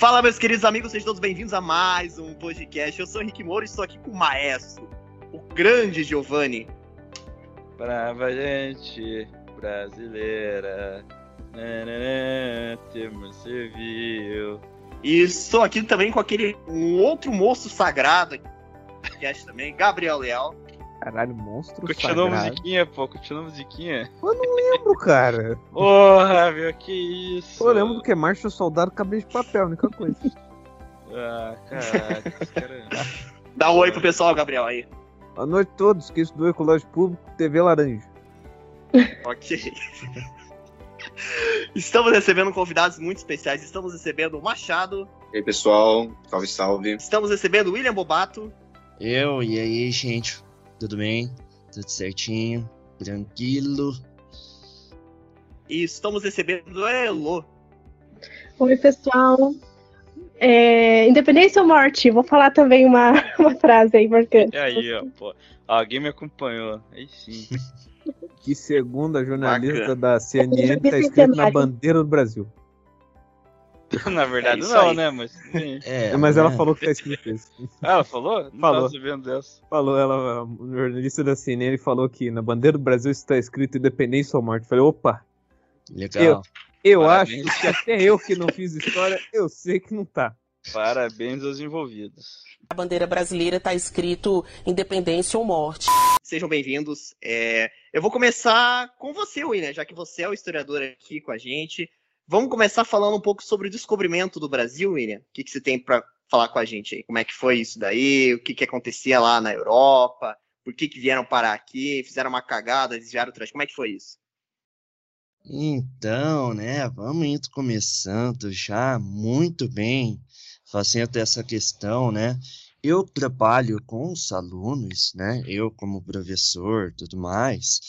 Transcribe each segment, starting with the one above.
Fala, meus queridos amigos, sejam todos bem-vindos a mais um podcast. Eu sou o Henrique Moura e estou aqui com o maestro, o grande Giovanni. Brava gente brasileira, nananã, temos civil. E estou aqui também com aquele um outro moço sagrado aqui no podcast também, Gabriel Leal. Caralho, monstro Continua a sagrado. musiquinha, pô, continua a musiquinha. Eu não lembro, cara. Porra, meu, que isso? Pô, eu lembro do que é Marcha Soldado Cabelo de Papel, a única coisa. Ah, caralho, cara... Dá um oi pro pessoal, Gabriel, aí. Boa noite a todos, que estudou em colégio público, TV Laranja. Ok. Estamos recebendo convidados muito especiais. Estamos recebendo o Machado. E aí, pessoal, salve, salve. Estamos recebendo o William Bobato. Eu, e aí, gente? Tudo bem? Tudo certinho? Tranquilo? E estamos recebendo o Elo. Oi, pessoal. É, independência ou morte? Vou falar também uma, uma frase aí, marcante. E aí, ó, pô. Alguém me acompanhou. Aí sim. Que segundo a jornalista Bacana. da CNN tá escrito na bandeira do Brasil. Na verdade, É não, aí. né? Mas sim. É, Mas ela né? falou que tá escrito isso. Ah, ela falou? Não Falou. tava sabendo dessa. Falou, ela, a jornalista da CNN falou que na bandeira do Brasil está escrito independência ou morte. Falei, opa, Legal. eu Parabéns. acho que até eu que não fiz história, eu sei que não tá. Parabéns aos envolvidos. A bandeira brasileira está escrito independência ou morte. Sejam bem-vindos. É, Eu vou começar com você, William, já que você é o historiador aqui com a gente. Vamos começar falando um pouco sobre o descobrimento do Brasil, William. O que, que você tem para falar com a gente aí? Como é que foi isso daí? O que, que acontecia lá na Europa? Por que, que vieram parar aqui? Fizeram uma cagada, desviaram o trânsito? Como é que foi isso? Então, né, vamos indo começando já muito bem, fazendo essa questão, né? Eu trabalho com os alunos, né? Eu como professor, tudo mais,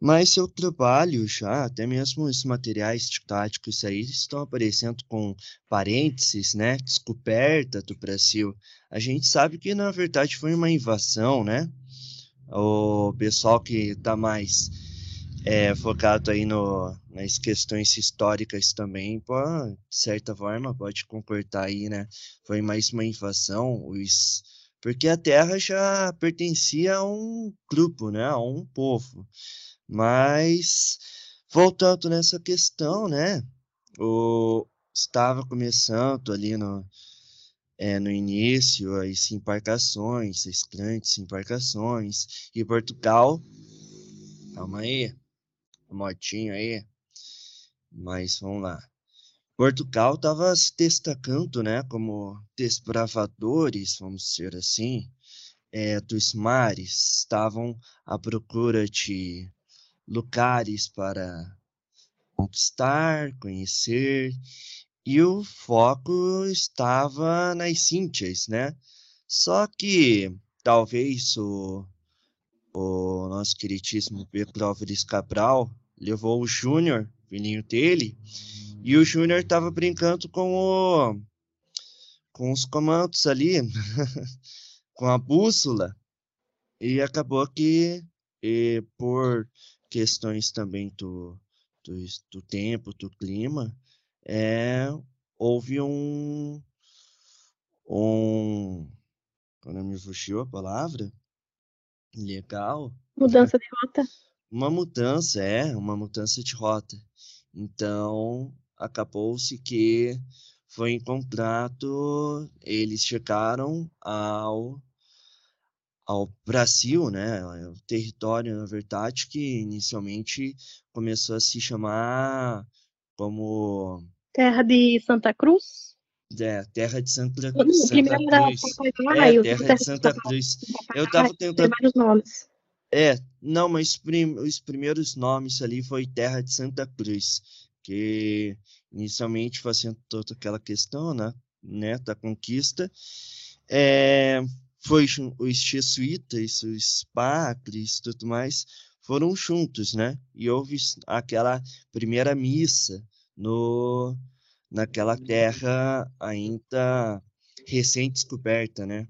mas eu trabalho já, até mesmo os materiais didáticos aí estão aparecendo com parênteses, né? Descoberta do Brasil. A gente sabe que na verdade foi uma invasão, né? O pessoal que está mais é, focado aí no, nas questões históricas também, pô, de certa forma, pode concordar aí, né? Foi mais uma invasão, os... porque a Terra já pertencia a um grupo, né? A um povo. Mas, voltando nessa questão, né? O... Estava começando ali no, é, no início as embarcações, as grandes embarcações, e Portugal. Calma aí motinho aí. Mas vamos lá. Portugal estava se destacando, né, como desbravadores, vamos dizer assim, é, dos mares. Estavam à procura de lugares para conquistar, conhecer, e o foco estava nas Índias, né? Só que talvez o o nosso queridíssimo Pedro Álvares Cabral levou o Júnior, filhinho dele, e o Júnior estava brincando com o com os comandos ali, com a bússola, e acabou que e por questões também do, do, do tempo, do clima, é, houve um um quando me fugiu a palavra Legal. Mudança de rota. Uma mudança, é, uma mudança de rota. Então, acabou-se que foi encontrado, eles chegaram ao, ao Brasil, né? O território, na verdade, que inicialmente começou a se chamar como Terra de Santa Cruz. é, Terra de Santa, Santa era Cruz. Papagaio. É, Terra de Santa Cruz. Eu tava Tem tentando vários nomes. É, não, mas prim- os primeiros nomes ali foi Terra de Santa Cruz, que inicialmente fazendo toda aquela questão, né, né, da conquista, é, foi os jesuítas, os padres, tudo mais, foram juntos, né, e houve aquela primeira missa no naquela terra ainda recém-descoberta, né.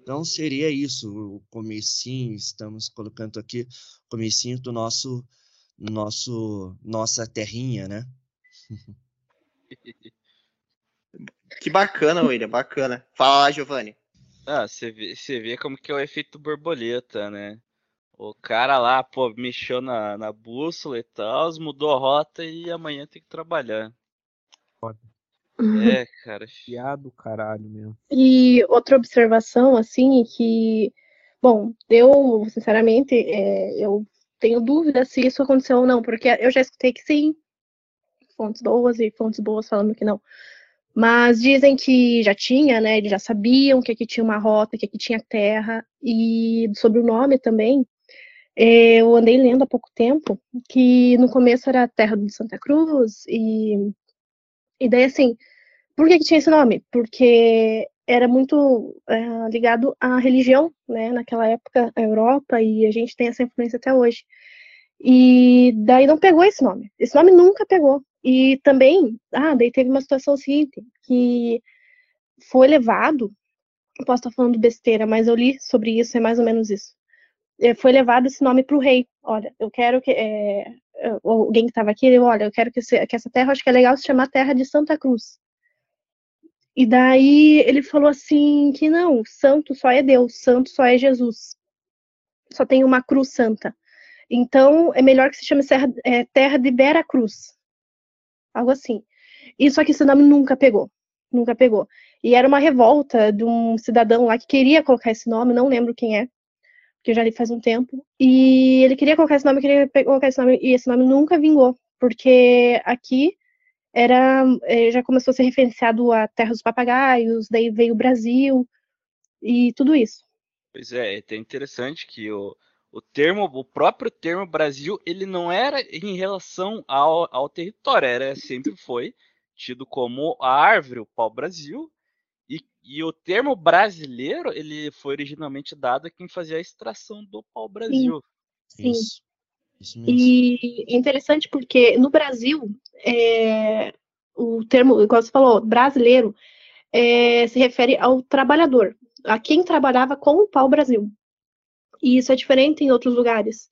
Então seria isso, o comecinho, estamos colocando aqui o comecinho do nosso, nosso, nossa terrinha, né? Que bacana, William, bacana. Fala lá, Giovanni. Ah, você vê, você vê como que é o efeito borboleta, né? O cara lá, pô, mexeu na, na bússola e tal, mudou a rota e amanhã tem que trabalhar. Foda. É, cara. Piado caralho mesmo. E outra observação, assim, que, bom, eu, sinceramente, é, eu tenho dúvida se isso aconteceu ou não, porque eu já escutei que sim, fontes boas e fontes boas falando que não. Mas dizem que já tinha, né? Eles já sabiam que aqui tinha uma rota, que aqui tinha terra, e sobre o nome também. é, Eu andei lendo há pouco tempo que no começo era terra de Santa Cruz, e, e daí assim, por que, que tinha esse nome? Porque era muito é, ligado à religião, né? Naquela época, a Europa, e a gente tem essa influência até hoje. E daí não pegou esse nome. Esse nome nunca pegou. E também, ah, daí teve uma situação seguinte, que foi levado, posso estar falando besteira, mas eu li sobre isso, é mais ou menos isso. É, Foi levado esse nome para o rei. Olha, eu quero que. é, é, alguém que estava aqui, ele, olha, eu quero que, que essa terra, acho que é legal se chamar Terra de Santa Cruz. E daí ele falou assim que não, santo só é Deus, santo só é Jesus. Só tem uma cruz santa. Então é melhor que se chame Serra- é, Terra de Vera Cruz. Algo assim. E só que esse nome nunca pegou. Nunca pegou. E era uma revolta de um cidadão lá que queria colocar esse nome, não lembro quem é, porque eu já li faz um tempo. E ele queria colocar esse nome, queria colocar esse nome, e esse nome nunca vingou, porque aqui era eh, já começou a ser referenciado a Terra dos Papagaios, daí veio o Brasil e tudo isso. Pois é, é interessante que o, o termo, o próprio termo Brasil, ele não era em relação ao, ao território, era sempre foi tido como a árvore, o pau-brasil, e, e o termo brasileiro, ele foi originalmente dado a quem fazia a extração do pau-brasil. Sim. Isso. Isso mesmo. E é interessante porque no Brasil, é, o termo, igual você falou, brasileiro, é, se refere ao trabalhador, a quem trabalhava com o pau-brasil. E isso é diferente em outros lugares.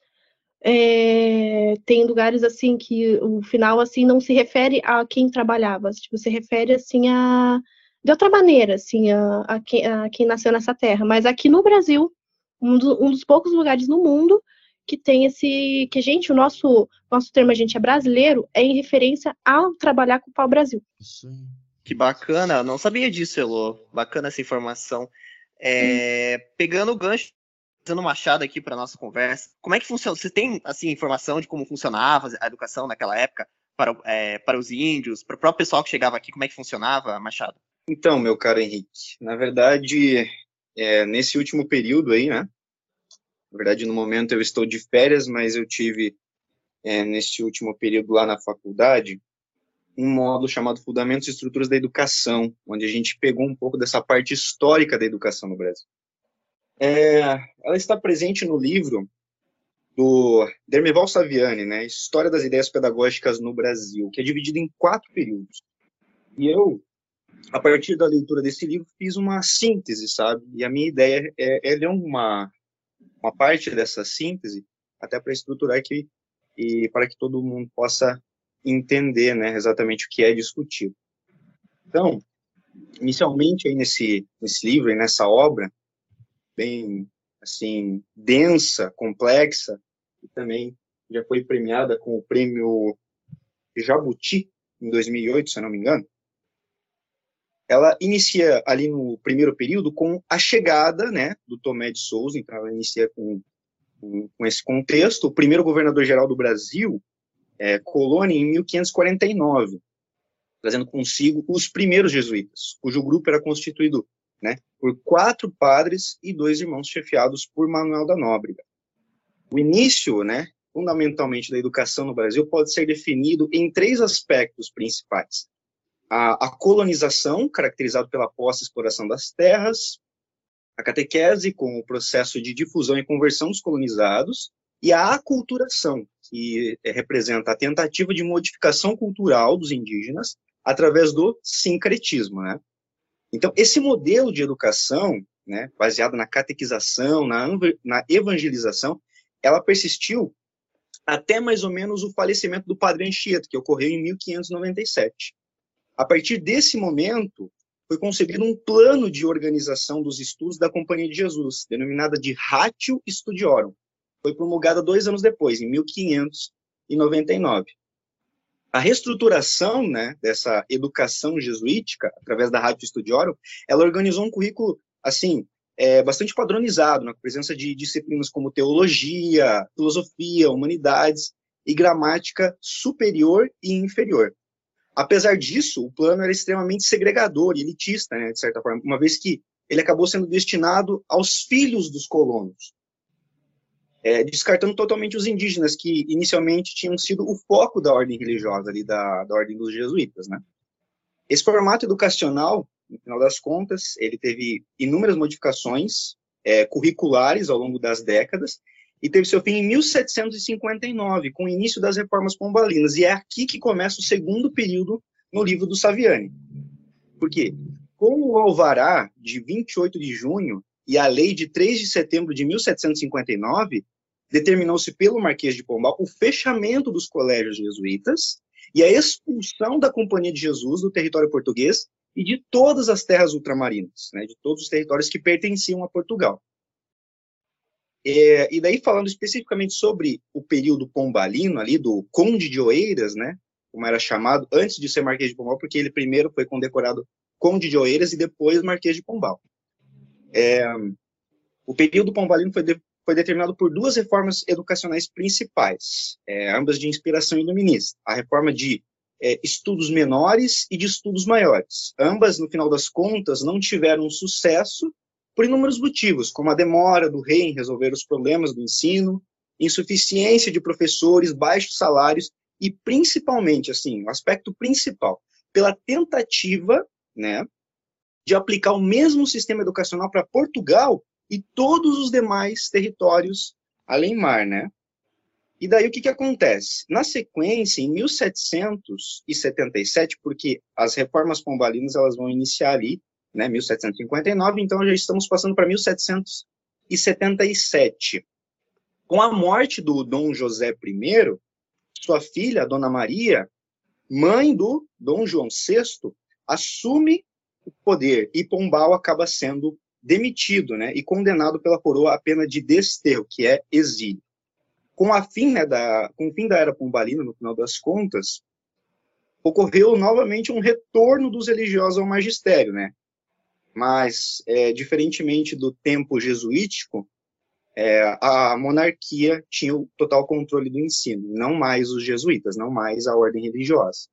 É, tem lugares assim que o final assim não se refere a quem trabalhava, tipo, se refere assim a de outra maneira, assim, a, a, quem, a quem nasceu nessa terra. Mas aqui no Brasil, um, do- um dos poucos lugares no mundo que tem esse que a gente, o nosso nosso termo a gente é brasileiro é em referência ao trabalhar com o pau-brasil. Isso aí. Que bacana, não sabia disso, Elô. Bacana essa informação. É, pegando o gancho, dando uma machado aqui para nossa conversa, como é que funciona? Você tem assim informação de como funcionava a educação naquela época para, é, para os índios, para o próprio pessoal que chegava aqui, como é que funcionava, Machado? Então, meu caro Henrique, na verdade, é, nesse último período aí, né? Na verdade, no momento eu estou de férias, mas eu tive, é, último período lá na faculdade, um módulo chamado Fundamentos e Estruturas da Educação, onde a gente pegou um pouco dessa parte histórica da educação no Brasil. É, ela está presente no livro do Dermeval Saviani, né? História das Ideias Pedagógicas no Brasil, que é dividido em quatro períodos. E eu, a partir da leitura desse livro, fiz uma síntese, sabe? E a minha ideia é, é uma, uma parte dessa síntese, até para estruturar aqui e para que todo mundo possa entender, né, exatamente o que é discutido. Então, inicialmente aí nesse nesse livro, nessa obra, bem assim densa, complexa, e também já foi premiada com o prêmio Jabuti em 2008, se eu não me engano. Ela inicia ali no primeiro período com a chegada né, do Tomé de Souza, então ela inicia com, com, com esse contexto, o primeiro governador-geral do Brasil, é, Colônia, em 1549, trazendo consigo os primeiros jesuítas, cujo grupo era constituído né, por quatro padres e dois irmãos chefiados por Manuel da Nóbrega. O início, né, fundamentalmente, da educação no Brasil pode ser definido em três aspectos principais a, a colonização, caracterizado pela posse e exploração das terras, a catequese, com o processo de difusão e conversão dos colonizados, e a aculturação, que eh, representa a tentativa de modificação cultural dos indígenas através do sincretismo, né? Então, esse modelo de educação, né, baseado na catequização, na, na evangelização, ela persistiu até mais ou menos o falecimento do padre Anchieta, que ocorreu em 1597. A partir desse momento, foi concebido um plano de organização dos estudos da Companhia de Jesus, denominada de Ratio Studiorum. Foi promulgada dois anos depois, em 1599. A reestruturação né, dessa educação jesuítica, através da Ratio Studiorum, ela organizou um currículo, assim, é, bastante padronizado, na presença de disciplinas como teologia, filosofia, humanidades e gramática superior e inferior. Apesar disso, o plano era extremamente segregador e elitista, né, de certa forma, uma vez que ele acabou sendo destinado aos filhos dos colonos, é, descartando totalmente os indígenas, que inicialmente tinham sido o foco da ordem religiosa, ali, da, da ordem dos jesuítas. Né. Esse formato educacional, no final das contas, ele teve inúmeras modificações é, curriculares ao longo das décadas, e teve seu fim em 1759, com o início das reformas pombalinas. E é aqui que começa o segundo período no livro do Saviani. Por quê? Com o alvará de 28 de junho e a lei de 3 de setembro de 1759, determinou-se pelo Marquês de Pombal o fechamento dos colégios jesuítas e a expulsão da Companhia de Jesus do território português e de todas as terras ultramarinas, né, de todos os territórios que pertenciam a Portugal. É, e daí, falando especificamente sobre o período pombalino, ali, do Conde de Oeiras, né, como era chamado, antes de ser Marquês de Pombal, porque ele primeiro foi condecorado Conde de Oeiras e depois Marquês de Pombal. É, o período pombalino foi, de, foi determinado por duas reformas educacionais principais, é, ambas de inspiração iluminista. A reforma de é, estudos menores e de estudos maiores. Ambas, no final das contas, não tiveram sucesso por inúmeros motivos, como a demora do rei em resolver os problemas do ensino, insuficiência de professores, baixos salários e principalmente, assim, o aspecto principal, pela tentativa, né, de aplicar o mesmo sistema educacional para Portugal e todos os demais territórios além mar, né? E daí o que que acontece? Na sequência, em 1777, porque as reformas pombalinas elas vão iniciar ali né, 1759, então já estamos passando para 1777. Com a morte do Dom José I, sua filha, Dona Maria, mãe do Dom João VI, assume poder e Pombal acaba sendo demitido né, e condenado pela coroa à pena de desterro, que é exílio. Com, a fim, né, da, com o fim da era pombalina, no final das contas, ocorreu novamente um retorno dos religiosos ao magistério, né? mas, é, diferentemente do tempo jesuítico, é, a monarquia tinha o total controle do ensino, não mais os jesuítas, não mais a ordem religiosa.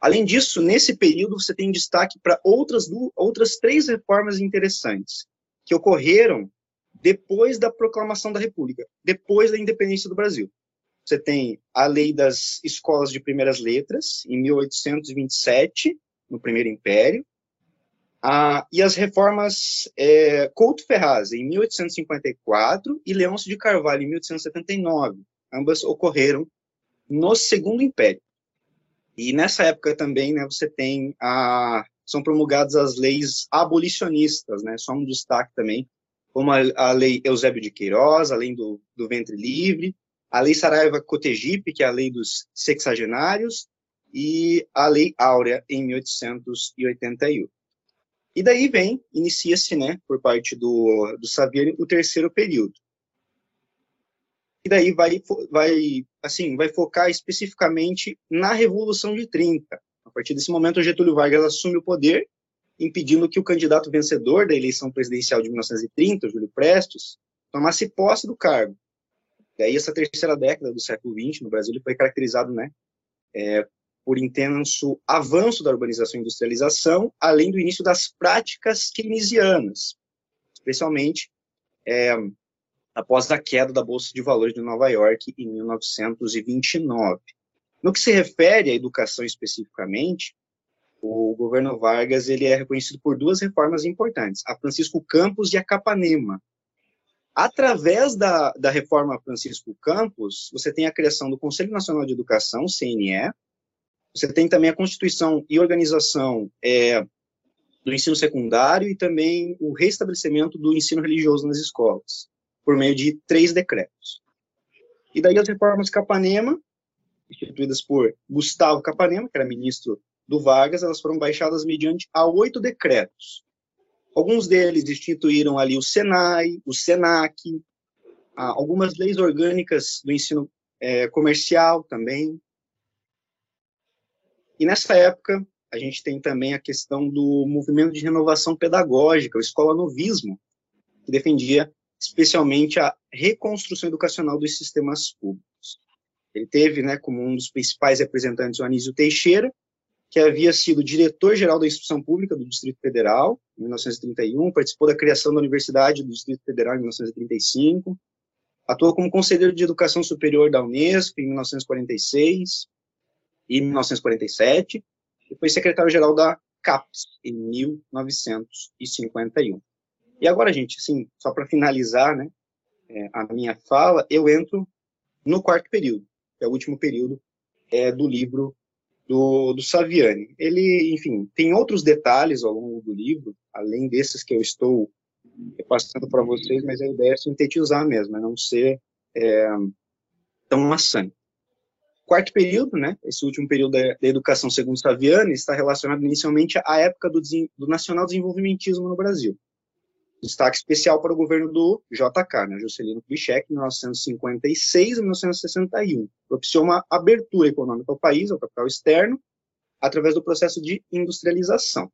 Além disso, nesse período você tem destaque para outras, outras três reformas interessantes, que ocorreram depois da proclamação da República, depois da independência do Brasil. Você tem a lei das escolas de primeiras letras, em 1827, no Primeiro Império, ah, e as reformas é, Couto Ferraz, em 1854, e Leôncio de Carvalho, em 1879. Ambas ocorreram no Segundo Império. E nessa época também, né, você tem a são promulgadas as leis abolicionistas, né? Só um destaque também, como a, a lei Eusébio de Queiroz, a lei do, do ventre livre, a lei Saraiva Cotegipe, que é a lei dos sexagenários, e a lei Áurea em 1881. E daí vem, inicia-se, né, por parte do, do Saviani, o terceiro período. E daí vai, vai, assim, vai focar especificamente na Revolução de 30. A partir desse momento, Getúlio Vargas assume o poder, impedindo que o candidato vencedor da eleição presidencial de 1930, Júlio Prestes, tomasse posse do cargo. E aí, essa terceira década do século XX, no Brasil, foi caracterizado, né, é, por intenso avanço da urbanização e industrialização, além do início das práticas keynesianas, especialmente é, após a queda da Bolsa de Valores de Nova York em 1929. No que se refere à educação especificamente, o governo Vargas ele é reconhecido por duas reformas importantes, a Francisco Campos e a Capanema. Através da, da reforma Francisco Campos, você tem a criação do Conselho Nacional de Educação, CNE, você tem também a constituição e organização é, do ensino secundário e também o restabelecimento do ensino religioso nas escolas, por meio de três decretos. E daí as reformas Capanema, instituídas por Gustavo Capanema, que era ministro do Vargas, elas foram baixadas mediante a oito decretos. Alguns deles instituíram ali o Senai, o Senac, algumas leis orgânicas do ensino é, comercial também. E nessa época, a gente tem também a questão do movimento de renovação pedagógica, o escola novismo, que defendia especialmente a reconstrução educacional dos sistemas públicos. Ele teve, né, como um dos principais representantes o Anísio Teixeira, que havia sido diretor-geral da Instrução Pública do Distrito Federal, em 1931, participou da criação da Universidade do Distrito Federal em 1935, atuou como conselheiro de Educação Superior da Unesco em 1946 e 1947, e foi secretário-geral da CAPES em 1951. E agora, gente, assim, só para finalizar, né, é, a minha fala, eu entro no quarto período, que é o último período é, do livro do, do Saviani. Ele, enfim, tem outros detalhes ao longo do livro, além desses que eu estou passando para vocês, mas a ideia é sintetizar mesmo, é não ser é, tão maçante. Quarto período, né, esse último período da, educação segundo Saviani, está relacionado inicialmente à época do, do nacional desenvolvimentismo no Brasil. Destaque especial para o governo do JK, né, Juscelino Kubitschek, em 1956 e 1961. Propiciou uma abertura econômica ao país, ao capital externo, através do processo de industrialização.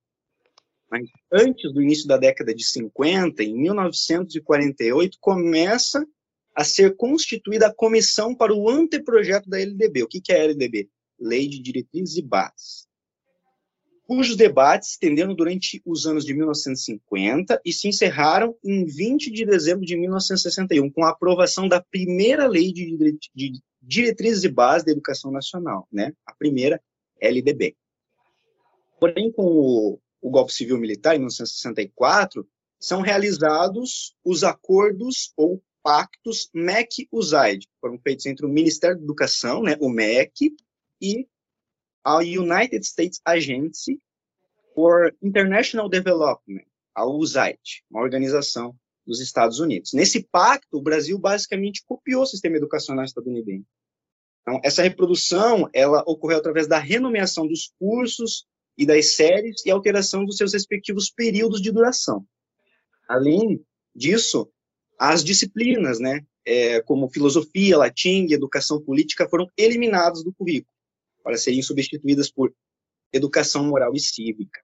Mas antes do início da década de 50, em 1948, começa a ser constituída a comissão para o anteprojeto da LDB. O que é a LDB? Lei de Diretrizes e Bases cujos debates estenderam durante os anos de 1950 e se encerraram em 20 de dezembro de 1961, com a aprovação da primeira lei de, de diretrizes e bases da educação nacional, né? a primeira LDB. Porém, com o, o golpe civil militar, em 1964, são realizados os acordos ou pactos MEC-USAID, foram feitos entre o Ministério da Educação, né, o MEC, e a United States Agency for International Development, a USAID, uma organização dos Estados Unidos. Nesse pacto, o Brasil basicamente copiou o sistema educacional estadunidense. Então, essa reprodução, ela ocorreu através da renomeação dos cursos e das séries e alteração dos seus respectivos períodos de duração. Além disso, as disciplinas, né, é, como filosofia, latim e educação política, foram eliminadas do currículo para serem substituídas por educação moral e cívica.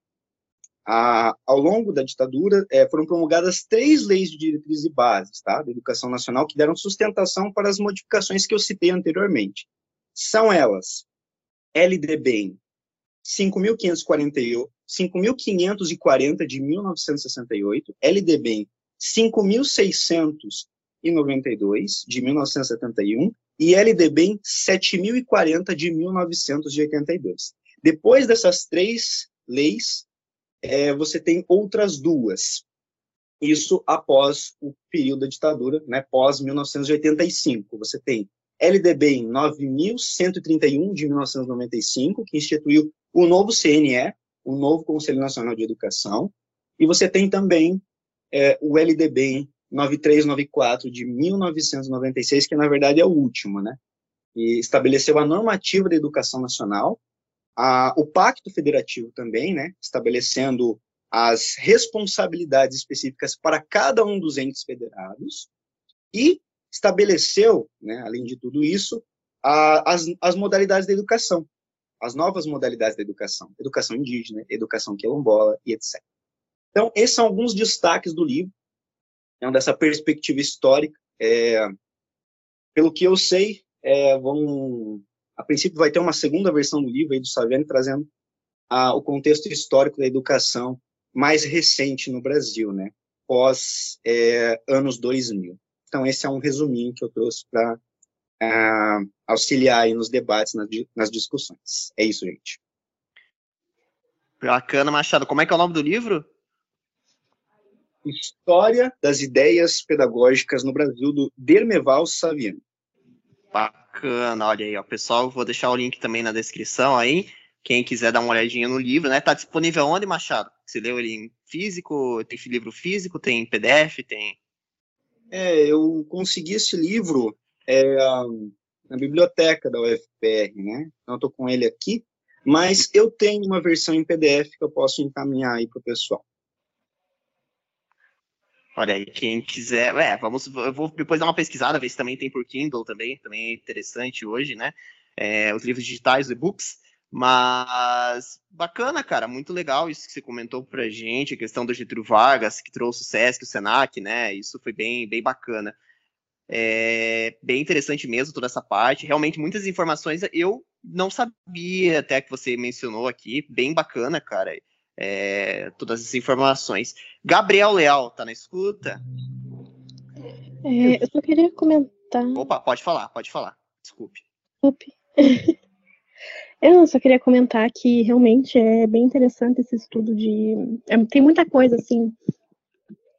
A, ao longo da ditadura, é, foram promulgadas três leis de diretrizes e bases tá, da educação nacional que deram sustentação para as modificações que eu citei anteriormente. São elas LDB 5.540 de 1968, LDB 5.692 de 1971 e LDB 7040 de 1982. Depois dessas três leis, é, você tem outras duas. Isso após o período da ditadura, né, pós 1985. Você tem LDB 9131 de 1995, que instituiu o novo CNE, o novo Conselho Nacional de Educação, e você tem também é, o LDB 9394 de 1996, que na verdade é o último, né? E estabeleceu a normativa da educação nacional, a, o Pacto Federativo também, né? Estabelecendo as responsabilidades específicas para cada um dos entes federados e estabeleceu, né, além de tudo isso, a, as, as modalidades da educação, as novas modalidades da educação, educação indígena, educação quilombola e etc. Então, esses são alguns destaques do livro então, dessa perspectiva histórica. É, pelo que eu sei, é, vão, a princípio vai ter uma segunda versão do livro aí do Saviani, trazendo a, o contexto histórico da educação mais recente no Brasil, né, pós é, anos 2000. Então, esse é um resuminho que eu trouxe para é, auxiliar aí nos debates, nas, nas discussões. É isso, gente. Bacana, Machado. Como é que é o nome do livro? História das Ideias Pedagógicas no Brasil, do Dermeval Saviano. Bacana, olha aí, ó, pessoal, vou deixar o link também na descrição aí, quem quiser dar uma olhadinha no livro, né, tá disponível onde, Machado? Você leu ele em físico, tem livro físico, tem PDF, tem... É, eu consegui esse livro é, na biblioteca da UFPR, né, então eu tô com ele aqui, Mas eu tenho uma versão em PDF que eu posso encaminhar aí para o pessoal. Olha aí, quem quiser, é, vamos, eu vou depois dar uma pesquisada, ver se também tem por Kindle também, também é interessante hoje, né? É, os livros digitais, os e-books. Mas bacana, cara, muito legal isso que você comentou pra gente, a questão do Getúlio Vargas, que trouxe o SESC, o SENAC, né? Isso foi bem, bem bacana. É bem interessante mesmo toda essa parte. Realmente, muitas informações eu não sabia, até que você mencionou aqui. Bem bacana, cara. É, todas essas informações. Gabriel Leal, tá na escuta? É, eu só queria comentar. Opa, pode falar, pode falar. Desculpe. Desculpe. Eu só queria comentar que realmente é bem interessante esse estudo de. É, tem muita coisa, assim.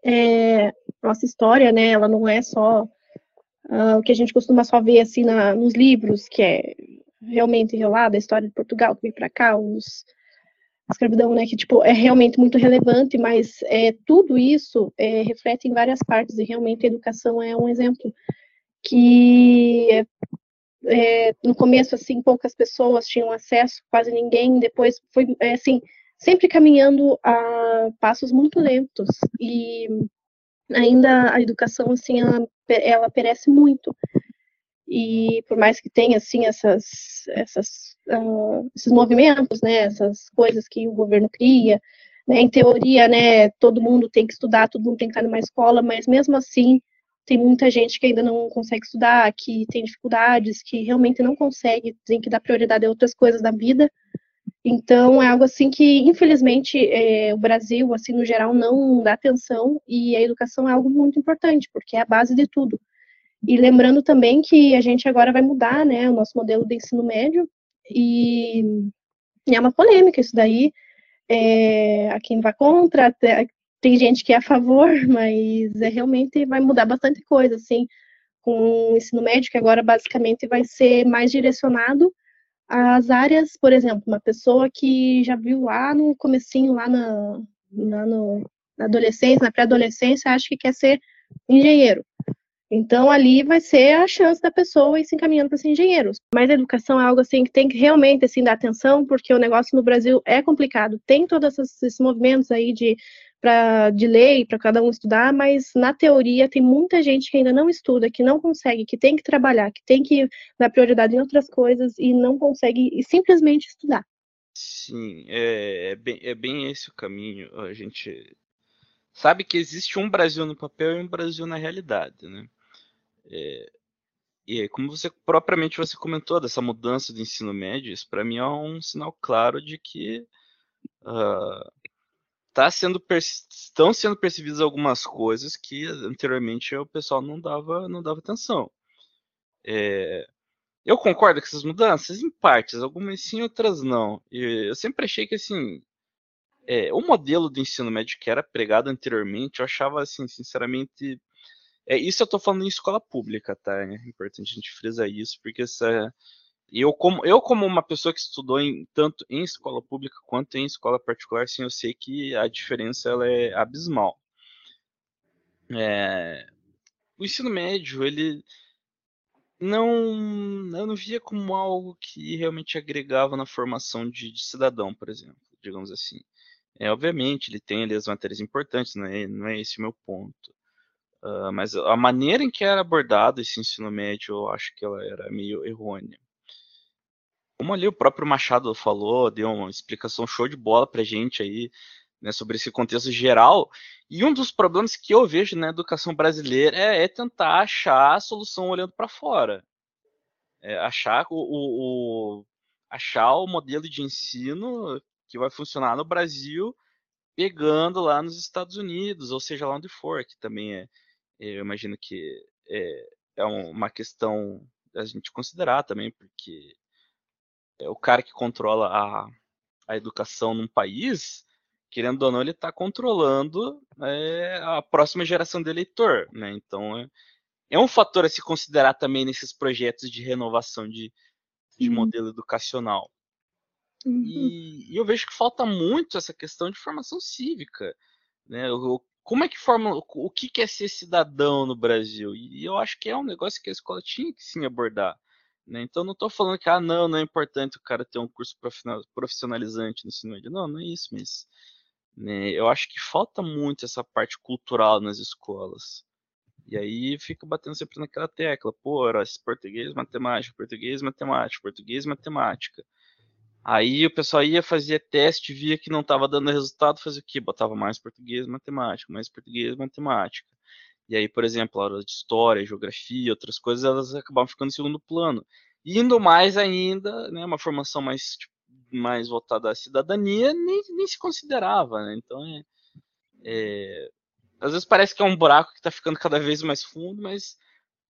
É, nossa história, né? Ela não é só uh, o que a gente costuma só ver assim na, nos livros, que é realmente relada a história de Portugal que veio para cá, os, escravidão, né? Que tipo é realmente muito relevante, mas é, tudo isso é, reflete em várias partes e realmente a educação é um exemplo que é, no começo, assim, poucas pessoas tinham acesso, quase ninguém, depois foi, é, assim, sempre caminhando a passos muito lentos, e ainda a educação, assim, ela, ela perece muito, e por mais que tenha, assim, essas, essas, uh, esses movimentos, né, essas coisas que o governo cria, né, em teoria, né, todo mundo tem que estudar, todo mundo tem que estar numa escola, mas mesmo assim, tem muita gente que ainda não consegue estudar, que tem dificuldades, que realmente não consegue, tem que dar prioridade a outras coisas da vida. Então, é algo assim que, infelizmente, é, o Brasil, assim, no geral, não dá atenção e a educação é algo muito importante, porque é a base de tudo. E lembrando também que a gente agora vai mudar, né, o nosso modelo de ensino médio e, e é uma polêmica isso daí. É, a quem vai contra, tem gente que é a favor, mas é, realmente vai mudar bastante coisa, assim, com o ensino médio, que agora basicamente vai ser mais direcionado às áreas, por exemplo, uma pessoa que já viu lá no comecinho, lá na, na, no, na adolescência, na pré-adolescência, acha que quer ser engenheiro. Então, ali vai ser a chance da pessoa ir se encaminhando para ser engenheiro. Mas a educação é algo assim que tem que realmente assim, dar atenção, porque o negócio no Brasil é complicado. Tem todos esses movimentos aí de pra, de lei para cada um estudar, mas na teoria tem muita gente que ainda não estuda, que não consegue, que tem que trabalhar, que tem que dar prioridade em outras coisas e não consegue e simplesmente estudar. Sim, é, é, bem, é bem esse o caminho. A gente sabe que existe um Brasil no papel e um Brasil na realidade, né? É, e como você propriamente você comentou dessa mudança do ensino médio, isso para mim é um sinal claro de que uh, tá sendo estão sendo percebidas algumas coisas que anteriormente o pessoal não dava não dava atenção. É, eu concordo com essas mudanças em partes, algumas sim, outras não. E eu sempre achei que assim é, o modelo de ensino médio que era pregado anteriormente, eu achava assim, sinceramente, é, isso eu estou falando em escola pública, tá? É importante a gente frisar isso, porque essa eu como, eu como uma pessoa que estudou em, tanto em escola pública quanto em escola particular, sim, eu sei que a diferença ela é abismal. É, o ensino médio, ele não, eu não via como algo que realmente agregava na formação de, de cidadão, por exemplo, digamos assim. É, obviamente, ele tem ali as matérias importantes, não é, não é esse o meu ponto. Uh, mas a maneira em que era abordado esse ensino médio, eu acho que ela era meio errônea. Como ali o próprio Machado falou, deu uma explicação show de bola pra gente aí, né, sobre esse contexto geral. E um dos problemas que eu vejo na educação brasileira é, é tentar achar a solução olhando para fora. É achar o, o, o, achar o modelo de ensino que vai funcionar no Brasil, pegando lá nos Estados Unidos, ou seja, lá onde for, que também é, eu imagino que é, é uma questão a gente considerar também, porque é o cara que controla a, a educação num país, querendo ou não, ele está controlando é, a próxima geração de eleitor, né? Então é, é, um fator a se considerar também nesses projetos de renovação de, de uhum. modelo educacional. Uhum. E, e, eu vejo que falta muito essa questão de formação cívica, né? Como é que forma o que é ser cidadão no Brasil? E eu acho que é um negócio que a escola tinha que sim abordar. Né? Então não estou falando que ah, não, não é importante o cara ter um curso profissionalizante no ensino médio. Não, não é isso, mas né, eu acho que falta muito essa parte cultural nas escolas. E aí fica batendo sempre naquela tecla, pô, era português, matemática, português, matemática, português, matemática. Aí o pessoal ia, fazia teste, via que não estava dando resultado, fazia o quê? Botava mais português, matemática, mais português, matemática. E aí, por exemplo, a hora de história, geografia, outras coisas, elas acabavam ficando em segundo plano. Indo mais ainda, né, uma formação mais, tipo, mais voltada à cidadania, nem, nem se considerava, né? Então, é, é, às vezes parece que é um buraco que está ficando cada vez mais fundo, mas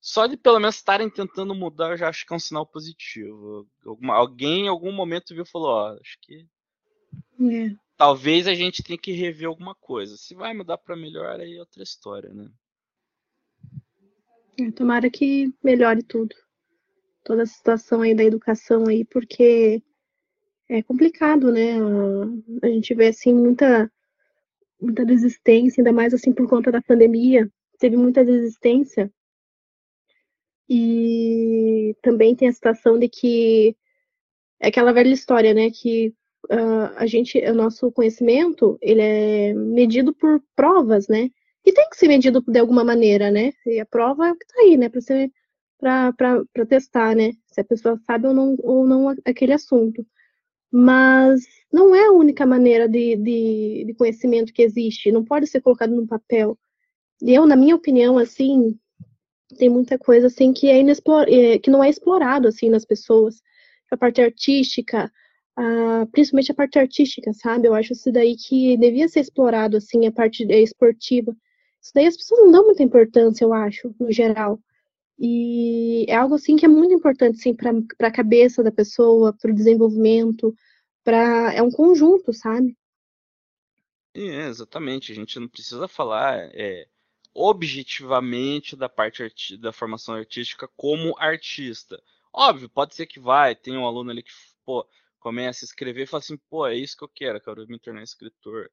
só de pelo menos estarem tentando mudar, eu já acho que é um sinal positivo. Alguma, alguém em algum momento viu e falou, ó, acho que é. talvez a gente tenha que rever alguma coisa. Se vai mudar para melhor, aí é outra história, né? É, tomara que melhore tudo. Toda a situação aí da educação aí, porque é complicado, né? A gente vê assim muita muita desistência, ainda mais assim por conta da pandemia, teve muita desistência. E também tem a situação de que é aquela velha história, né, que uh, a gente, o nosso conhecimento, ele é medido por provas, né? E tem que ser medido de alguma maneira, né? E a prova é o que tá aí, né, para ser para testar, né? Se a pessoa sabe ou não, ou não aquele assunto. Mas não é a única maneira de, de, de conhecimento que existe, não pode ser colocado no papel. Eu, na minha opinião, assim, tem muita coisa assim que é inexplor... É, que não é explorado assim nas pessoas. A parte artística, principalmente a parte artística, sabe? Eu acho isso daí que devia ser explorado assim, a parte esportiva. Isso daí as pessoas não dão muita importância, eu acho, no geral. E é algo assim que é muito importante assim para a cabeça da pessoa, para o desenvolvimento, para é um conjunto, sabe? É, exatamente. A gente não precisa falar é, objetivamente da parte da formação artística como artista. Óbvio, pode ser que vai, tem um aluno ali que pô, começa a escrever e fala assim, pô, é isso que eu quero, quero me tornar escritor.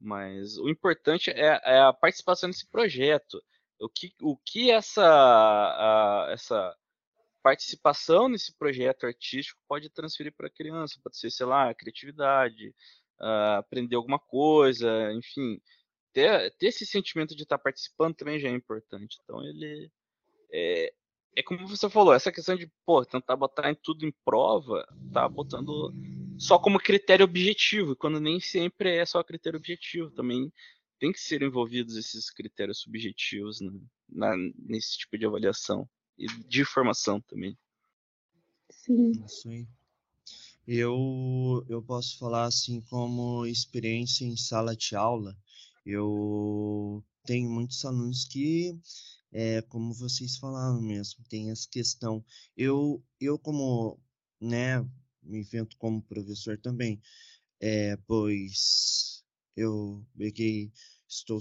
Mas o importante é, é a participação nesse projeto. O que, o que essa, a, essa participação nesse projeto artístico pode transferir para a criança, pode ser, sei lá, criatividade, uh, aprender alguma coisa, enfim, ter, ter esse sentimento de estar tá participando também já é importante. Então ele é, é como você falou, essa questão de pô, tentar botar em tudo em prova, tá botando só como critério objetivo, quando nem sempre é só critério objetivo, também tem que ser envolvidos esses critérios subjetivos né, na, nesse tipo de avaliação e de formação também. Sim. Isso aí. Eu, eu posso falar assim como experiência em sala de aula. Eu tenho muitos alunos que, é, como vocês falaram mesmo, tem essa questão. Eu, eu como, né, me invento como professor também, é, pois eu peguei, estou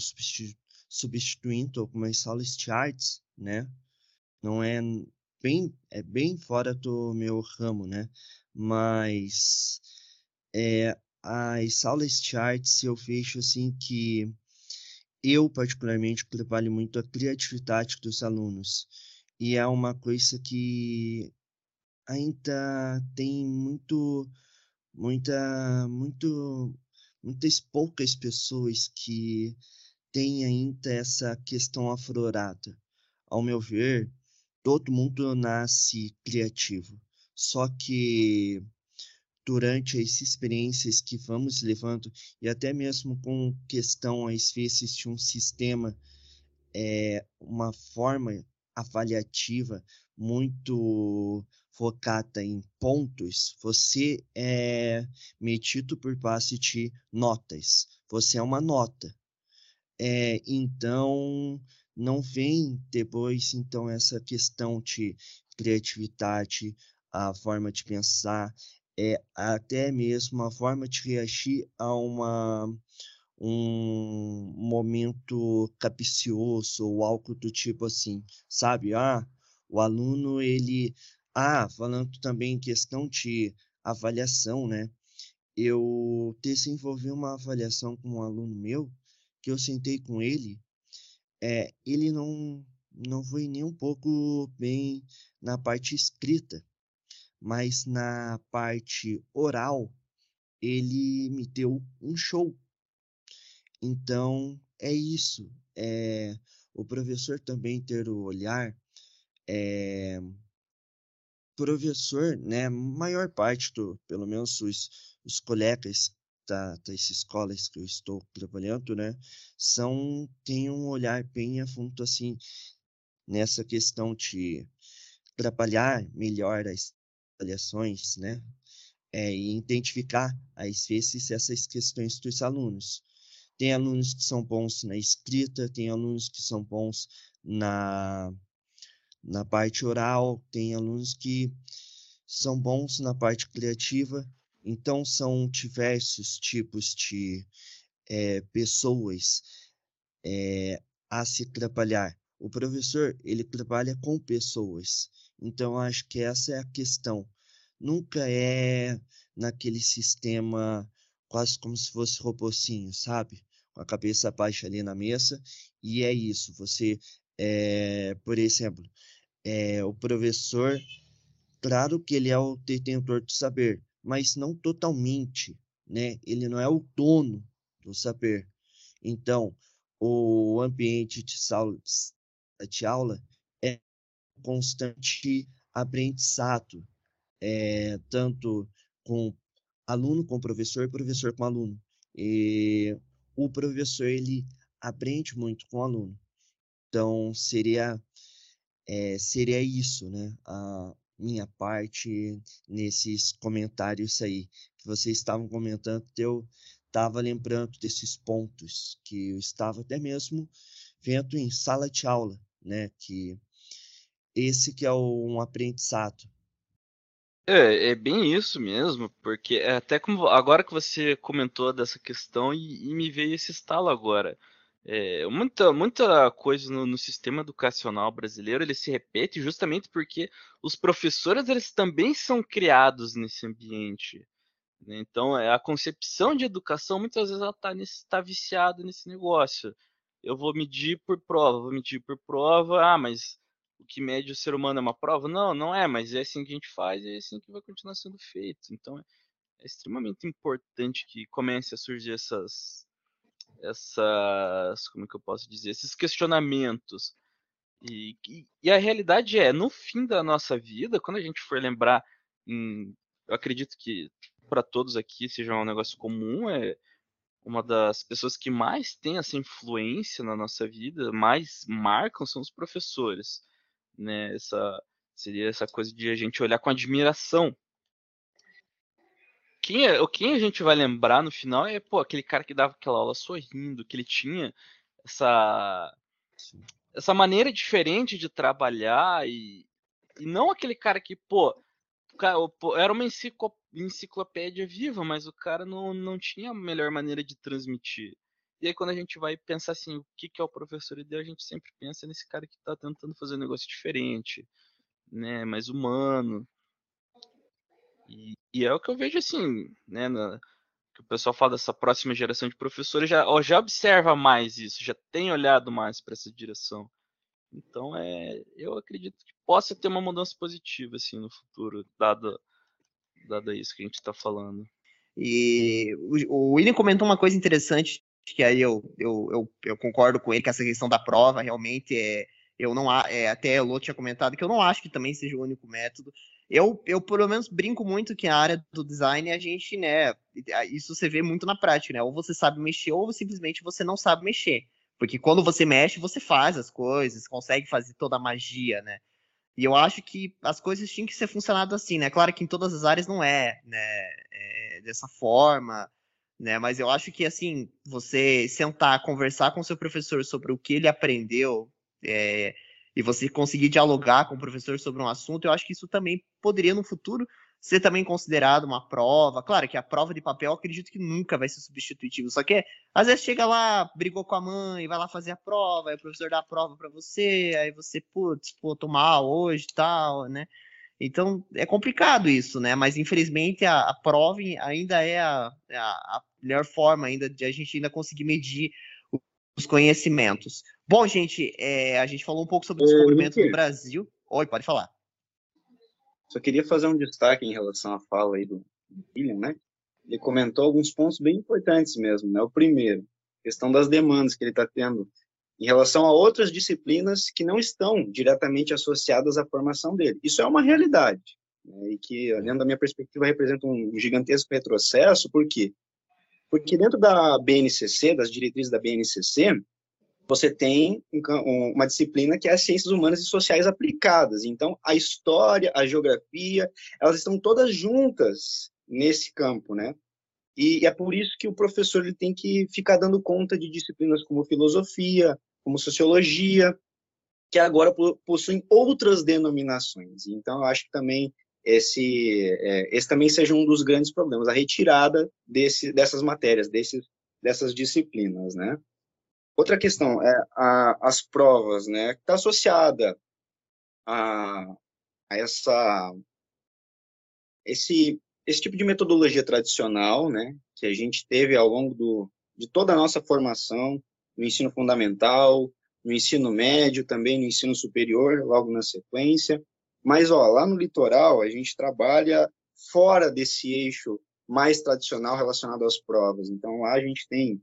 substituindo algumas salas de artes, né, não é bem, é bem fora do meu ramo, né? Mas é, as aulas de artes eu vejo assim que eu particularmente trabalho muito a criatividade dos alunos e é uma coisa que ainda tem muito muita muito muitas poucas pessoas que têm ainda essa questão aflorada ao meu ver todo mundo nasce criativo. Só que durante as experiências que vamos levando, e até mesmo com questão, às vezes, de um sistema, é, uma forma avaliativa muito focada em pontos, você é medido por base de notas. Você é uma nota. É, então, não vem depois, então, essa questão de criatividade, a forma de pensar, é até mesmo a forma de reagir a uma um momento capcioso ou algo do tipo assim, sabe? Ah, o aluno ele ah, falando também em questão de avaliação, né? Eu desenvolvi uma avaliação com um aluno meu que eu sentei com ele é, ele não, não foi nem um pouco bem na parte escrita, mas na parte oral ele me deu um show. Então é isso. É, o professor também ter o olhar. É, professor, né, maior parte do, pelo menos os, os colegas da, das escolas que eu estou trabalhando, né, são, tem um olhar bem a fundo, assim, nessa questão de trabalhar melhor as avaliações, né, é, e identificar, às vezes, essas questões dos alunos. Tem alunos que são bons na escrita, tem alunos que são bons na, na parte oral, tem alunos que são bons na parte criativa. Então, são diversos tipos de é, pessoas é, a se trabalhar. O professor, ele trabalha com pessoas. Então, acho que essa é a questão. Nunca é naquele sistema quase como se fosse robocinho, sabe? Com a cabeça baixa ali na mesa. E é isso. Você, é, por exemplo, é, o professor, claro que ele é o detentor do saber, mas não totalmente, né? Ele não é o dono do saber. Então, o ambiente de sala de aula constante aprendizado, é, tanto com aluno com professor, professor com aluno. E o professor ele aprende muito com o aluno. Então seria é, seria isso, né? A minha parte nesses comentários aí que vocês estavam comentando, eu estava lembrando desses pontos que eu estava até mesmo vendo em sala de aula, né? Que esse que é um aprendizado é, é bem isso mesmo, porque é até como agora que você comentou dessa questão e, e me veio esse estalo agora. É, muita, muita coisa no, no, sistema educacional brasileiro ele se repete justamente porque os professores eles também são criados nesse ambiente. Né? Então, é, a concepção de educação muitas vezes ela está tá viciada nesse negócio. Eu vou medir por prova, vou medir por prova, ah, mas o que mede o ser humano é uma prova? Não, não é, mas é assim que a gente faz e é assim que vai continuar sendo feito. Então é, extremamente importante que comece a surgir essas, essas, como é que eu posso dizer, esses questionamentos. E, e, e a realidade é, no fim da nossa vida, quando a gente for lembrar, em, eu acredito que para todos aqui seja um negócio comum, é uma das pessoas que mais tem essa influência na nossa vida, mais marcam são os professores né? Essa seria essa coisa de a gente olhar com admiração. Quem, é, quem a gente vai lembrar no final é pô, aquele cara que dava aquela aula sorrindo, que ele tinha essa essa maneira diferente de trabalhar e, e não aquele cara que, pô, cara, era uma enciclopédia viva, mas o cara não, não tinha a melhor maneira de transmitir. E aí, quando a gente vai pensar assim, o que, que é o professor ideal, a gente sempre pensa nesse cara que está tentando fazer um negócio diferente, né, mais humano. E, e, é o que eu vejo assim, né, na, que o pessoal fala dessa próxima geração de professores, já, já observa mais isso, já tem olhado mais para essa direção. Então, é, eu acredito que possa ter uma mudança positiva assim no futuro, dado, dado isso que a gente está falando. E o William comentou uma coisa interessante que aí eu, eu, eu, eu, concordo com ele que essa questão da prova realmente é. Eu não é, até o Lô tinha comentado que eu não acho que também seja o único método. Eu, eu pelo menos brinco muito que a área do design a gente, né, isso você vê muito na prática, né? Ou você sabe mexer ou simplesmente você não sabe mexer. Porque quando você mexe, você faz as coisas, consegue fazer toda a magia, né? E eu acho que as coisas tinham que ser funcionado assim, né? Claro que em todas as áreas não é, né? É dessa forma né? Mas eu acho que assim, você sentar, conversar com seu professor sobre o que ele aprendeu, é, e você conseguir dialogar com o professor sobre um assunto, eu acho que isso também poderia no futuro ser também considerado uma prova. Claro que a prova de papel, acredito que nunca vai ser substitutivo. Só que às vezes chega lá, brigou com a mãe, vai lá fazer a prova, aí o professor dá a prova para você, aí você, putz, pô, tô mal hoje, tal, né? Então é complicado isso, né? Mas infelizmente a, a prova ainda é a, a, a, melhor forma ainda de a gente ainda conseguir medir os conhecimentos. Bom, gente, é, a gente falou um pouco sobre o descobrimento do Brasil. Oi, pode falar. Só queria fazer um destaque em relação à fala aí do William, né? Ele comentou alguns pontos bem importantes mesmo, né? O primeiro, questão das demandas que ele está tendo em relação a outras disciplinas que não estão diretamente associadas à formação dele. Isso é uma realidade, né? e que, dentro da minha perspectiva, representa um gigantesco retrocesso, por quê? Porque dentro da BNCC, das diretrizes da BNCC, você tem uma disciplina que é as ciências humanas e sociais aplicadas. Então, a história, a geografia, elas estão todas juntas nesse campo, né? E é por isso que o professor ele tem que ficar dando conta de disciplinas como filosofia, como sociologia, que agora possuem outras denominações. Então, eu acho que também esse, é, esse também seja um dos grandes problemas, a retirada desse, dessas matérias, desses, dessas disciplinas, né? Outra questão é a, as provas, né? Está associada a, a essa esse esse tipo de metodologia tradicional, né, que a gente teve ao longo do, de toda a nossa formação, no ensino fundamental, no ensino médio, também no ensino superior, logo na sequência. Mas, ó, lá no litoral, a gente trabalha fora desse eixo mais tradicional relacionado às provas. Então, lá a gente tem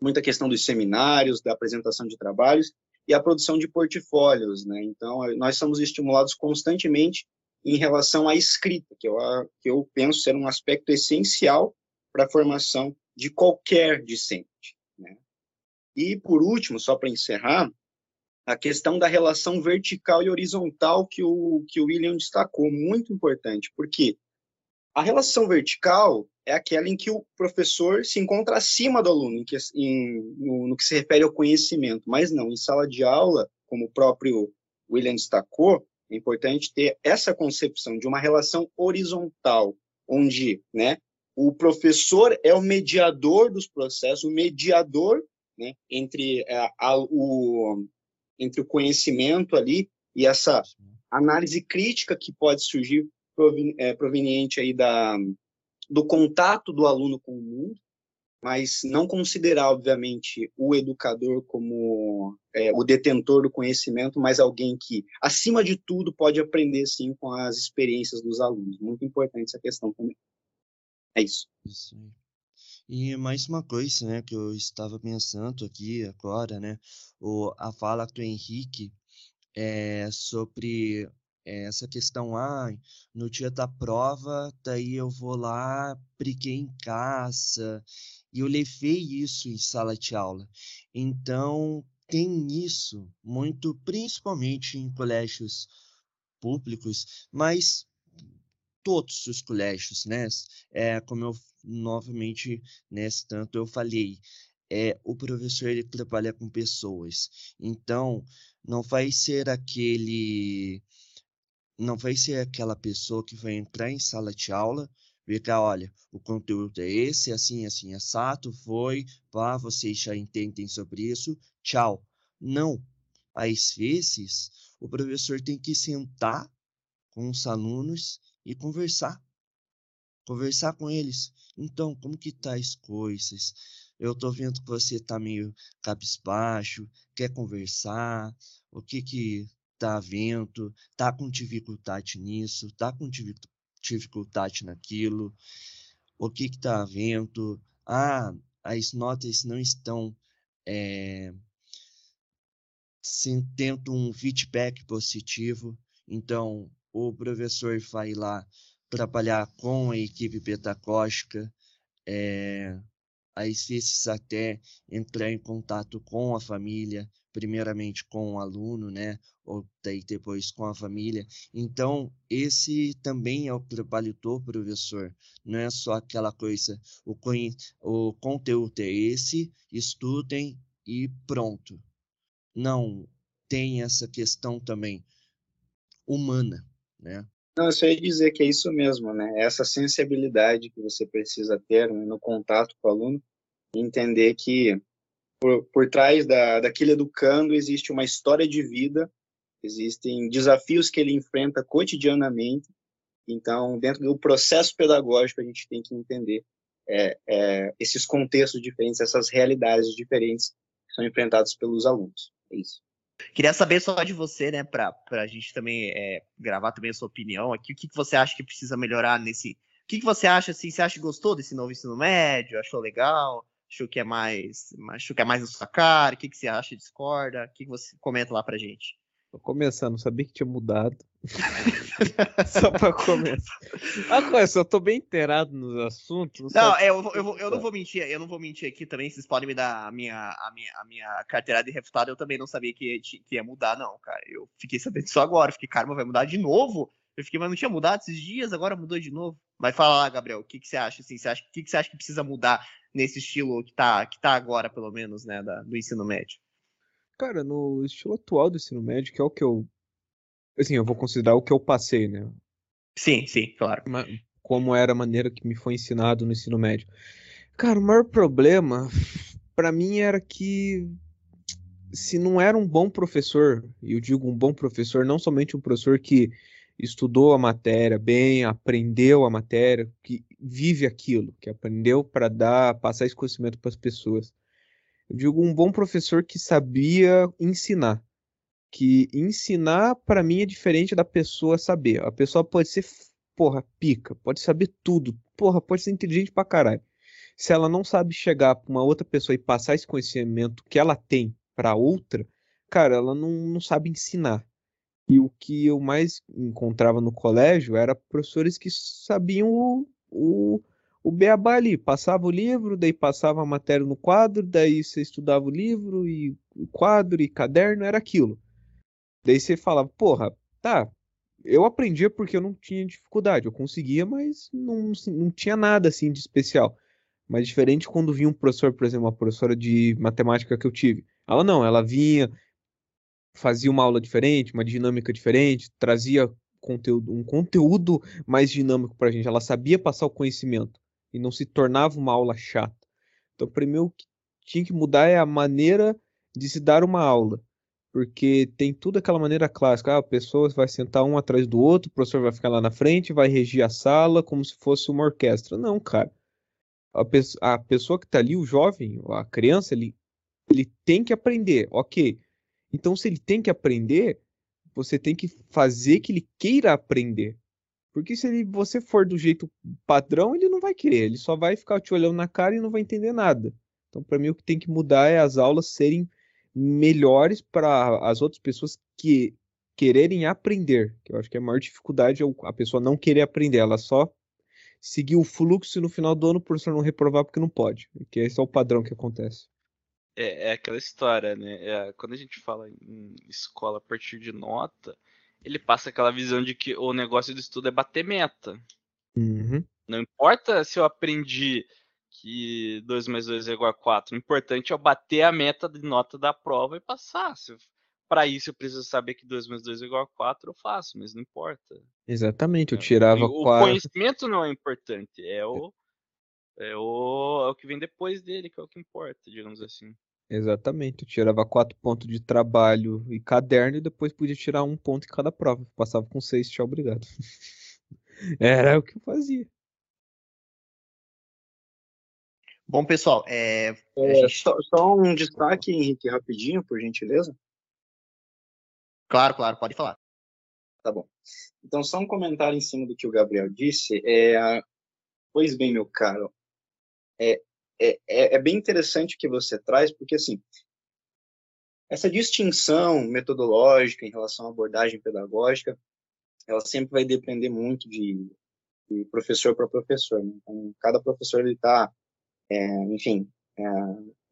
muita questão dos seminários, da apresentação de trabalhos e a produção de portfólios, né? Então, nós somos estimulados constantemente em relação à escrita, que eu, que eu penso ser um aspecto essencial para a formação de qualquer discente. Né? E, por último, só para encerrar, a questão da relação vertical e horizontal que o, que o William destacou, muito importante, porque a relação vertical é aquela em que o professor se encontra acima do aluno, em que, em, no, no que se refere ao conhecimento, mas não, em sala de aula, como o próprio William destacou, é importante ter essa concepção de uma relação horizontal, onde né, o professor é o mediador dos processos, o mediador né, entre, a, o, entre o conhecimento ali e essa análise crítica que pode surgir é, proveniente aí da, do contato do aluno com o mundo, mas não considerar, obviamente, o educador como é, o detentor do conhecimento, mas alguém que, acima de tudo, pode aprender, sim, com as experiências dos alunos. Muito importante essa questão também. É isso. Isso E mais uma coisa, né, que eu estava pensando aqui agora, né, o, a fala do Henrique é sobre essa questão, ah, no dia da prova, daí eu vou lá, briguei em casa, e eu levei isso em sala de aula. Então, tem isso muito, principalmente em colégios públicos, mas todos os colégios, né? É, como eu novamente nesse tanto eu falei, é o professor ele trabalha com pessoas. Então, não vai ser aquele não vai ser aquela pessoa que vai entrar em sala de aula Fica, olha, o conteúdo é esse, assim, assim, exato, foi, pá, vocês já entendem sobre isso, tchau. Não. Às vezes, o professor tem que sentar com os alunos e conversar. Conversar com eles. Então, como que tá as coisas? Eu tô vendo que você tá meio cabisbaixo, quer conversar, o que que tá vendo, tá com dificuldade nisso, tá com dificuldade naquilo, o que está havendo, ah, as notas não estão é, tendo um feedback positivo, então o professor vai lá trabalhar com a equipe pedagógica, é, às vezes até entrar em contato com a família, primeiramente com o aluno, né, ou daí depois com a família. Então, esse também é o trabalho do professor, não é só aquela coisa, o, o conteúdo é esse, estudem e pronto. Não, tem essa questão também humana, né? Não, eu só ia dizer que é isso mesmo, né? Essa sensibilidade que você precisa ter né, no contato com o aluno, entender que por, por trás da, daquele educando existe uma história de vida, existem desafios que ele enfrenta cotidianamente. Então, dentro do processo pedagógico, a gente tem que entender é, é, esses contextos diferentes, essas realidades diferentes que são enfrentadas pelos alunos. É isso. Queria saber só de você, né, para a gente também é, gravar também a sua opinião aqui. O que, que você acha que precisa melhorar nesse. O que, que você acha assim? Você acha que gostou desse novo ensino médio? Achou legal? Achou que é mais. Achou que é mais a sua cara? O que, que você acha? Discorda? O que, que você comenta lá pra gente? Começando, sabia que tinha mudado. Só pra começar. Ah, coisa, eu tô bem inteirado nos assuntos. Não, não eu, eu, eu, não vou mentir, eu não vou mentir aqui também. Vocês podem me dar a minha, a minha, a minha carteira de refutado. Eu também não sabia que, que ia mudar, não, cara. Eu fiquei sabendo disso agora. Fiquei, cara, mas vai mudar de novo? Eu fiquei, mas não tinha mudado esses dias, agora mudou de novo. Vai falar lá, Gabriel, o que, que você acha? Assim, você acha o que, que você acha que precisa mudar nesse estilo que tá, que tá agora, pelo menos, né, da, do ensino médio? Cara, no estilo atual do ensino médio, que é o que eu. Assim, eu vou considerar o que eu passei, né? Sim, sim, claro. Como era a maneira que me foi ensinado no ensino médio. Cara, o maior problema para mim era que se não era um bom professor, e eu digo um bom professor, não somente um professor que estudou a matéria bem, aprendeu a matéria, que vive aquilo, que aprendeu para dar, passar esse conhecimento para as pessoas. Eu digo um bom professor que sabia ensinar. Que ensinar, para mim, é diferente da pessoa saber. A pessoa pode ser, porra, pica, pode saber tudo, porra, pode ser inteligente pra caralho. Se ela não sabe chegar pra uma outra pessoa e passar esse conhecimento que ela tem para outra, cara, ela não, não sabe ensinar. E o que eu mais encontrava no colégio era professores que sabiam o, o o beabá ali, passava o livro, daí passava a matéria no quadro, daí você estudava o livro e o quadro e caderno, era aquilo. Daí você falava, porra, tá, eu aprendia porque eu não tinha dificuldade, eu conseguia, mas não, não tinha nada assim de especial. Mas diferente quando vinha um professor, por exemplo, uma professora de matemática que eu tive. Ela não, ela vinha, fazia uma aula diferente, uma dinâmica diferente, trazia conteúdo, um conteúdo mais dinâmico para a gente. Ela sabia passar o conhecimento e não se tornava uma aula chata. Então, mim, o que tinha que mudar é a maneira de se dar uma aula. Porque tem tudo aquela maneira clássica. Ah, a pessoa vai sentar um atrás do outro, o professor vai ficar lá na frente, vai regir a sala como se fosse uma orquestra. Não, cara. A, pe a pessoa que está ali, o jovem, a criança, ele, ele tem que aprender, ok. Então, se ele tem que aprender, você tem que fazer que ele queira aprender. Porque se ele, você for do jeito padrão, ele não vai querer, ele só vai ficar te olhando na cara e não vai entender nada. Então, para mim, o que tem que mudar é as aulas serem melhores para as outras pessoas que quererem aprender. Que eu acho que a maior dificuldade é a pessoa não querer aprender, ela só seguir o fluxo e no final do ano o professor não reprovar porque não pode. Que esse é o padrão que acontece. É, é aquela história, né? É, quando a gente fala em escola a partir de nota, ele passa aquela visão de que o negócio do estudo é bater meta. Uhum. Não importa se eu aprendi que 2 mais 2 é igual a 4. O importante é eu bater a meta de nota da prova e passar. Para isso eu preciso saber que 2 mais 2 é igual a 4, eu faço, mas não importa. Exatamente, eu tirava 4. O conhecimento não é importante, é o, é o, é o que vem depois dele que é o que importa, digamos assim. Exatamente, eu tirava quatro pontos de trabalho e caderno e depois podia tirar um ponto em cada prova. Passava com seis, tchau, obrigado. Era o que eu fazia. Bom, pessoal, é... é gente... só, só, um destaque, Henrique, rapidinho, por gentileza. Claro, claro, pode falar. Tá bom. Então, só um comentário em cima do que o Gabriel disse. É... Pois bem, meu caro, é, é, é, é bem interessante o que você traz, porque assim, essa distinção metodológica em relação à abordagem pedagógica, ela sempre vai depender muito de, de professor para professor. Né? Então, cada professor ele está, é, enfim, é,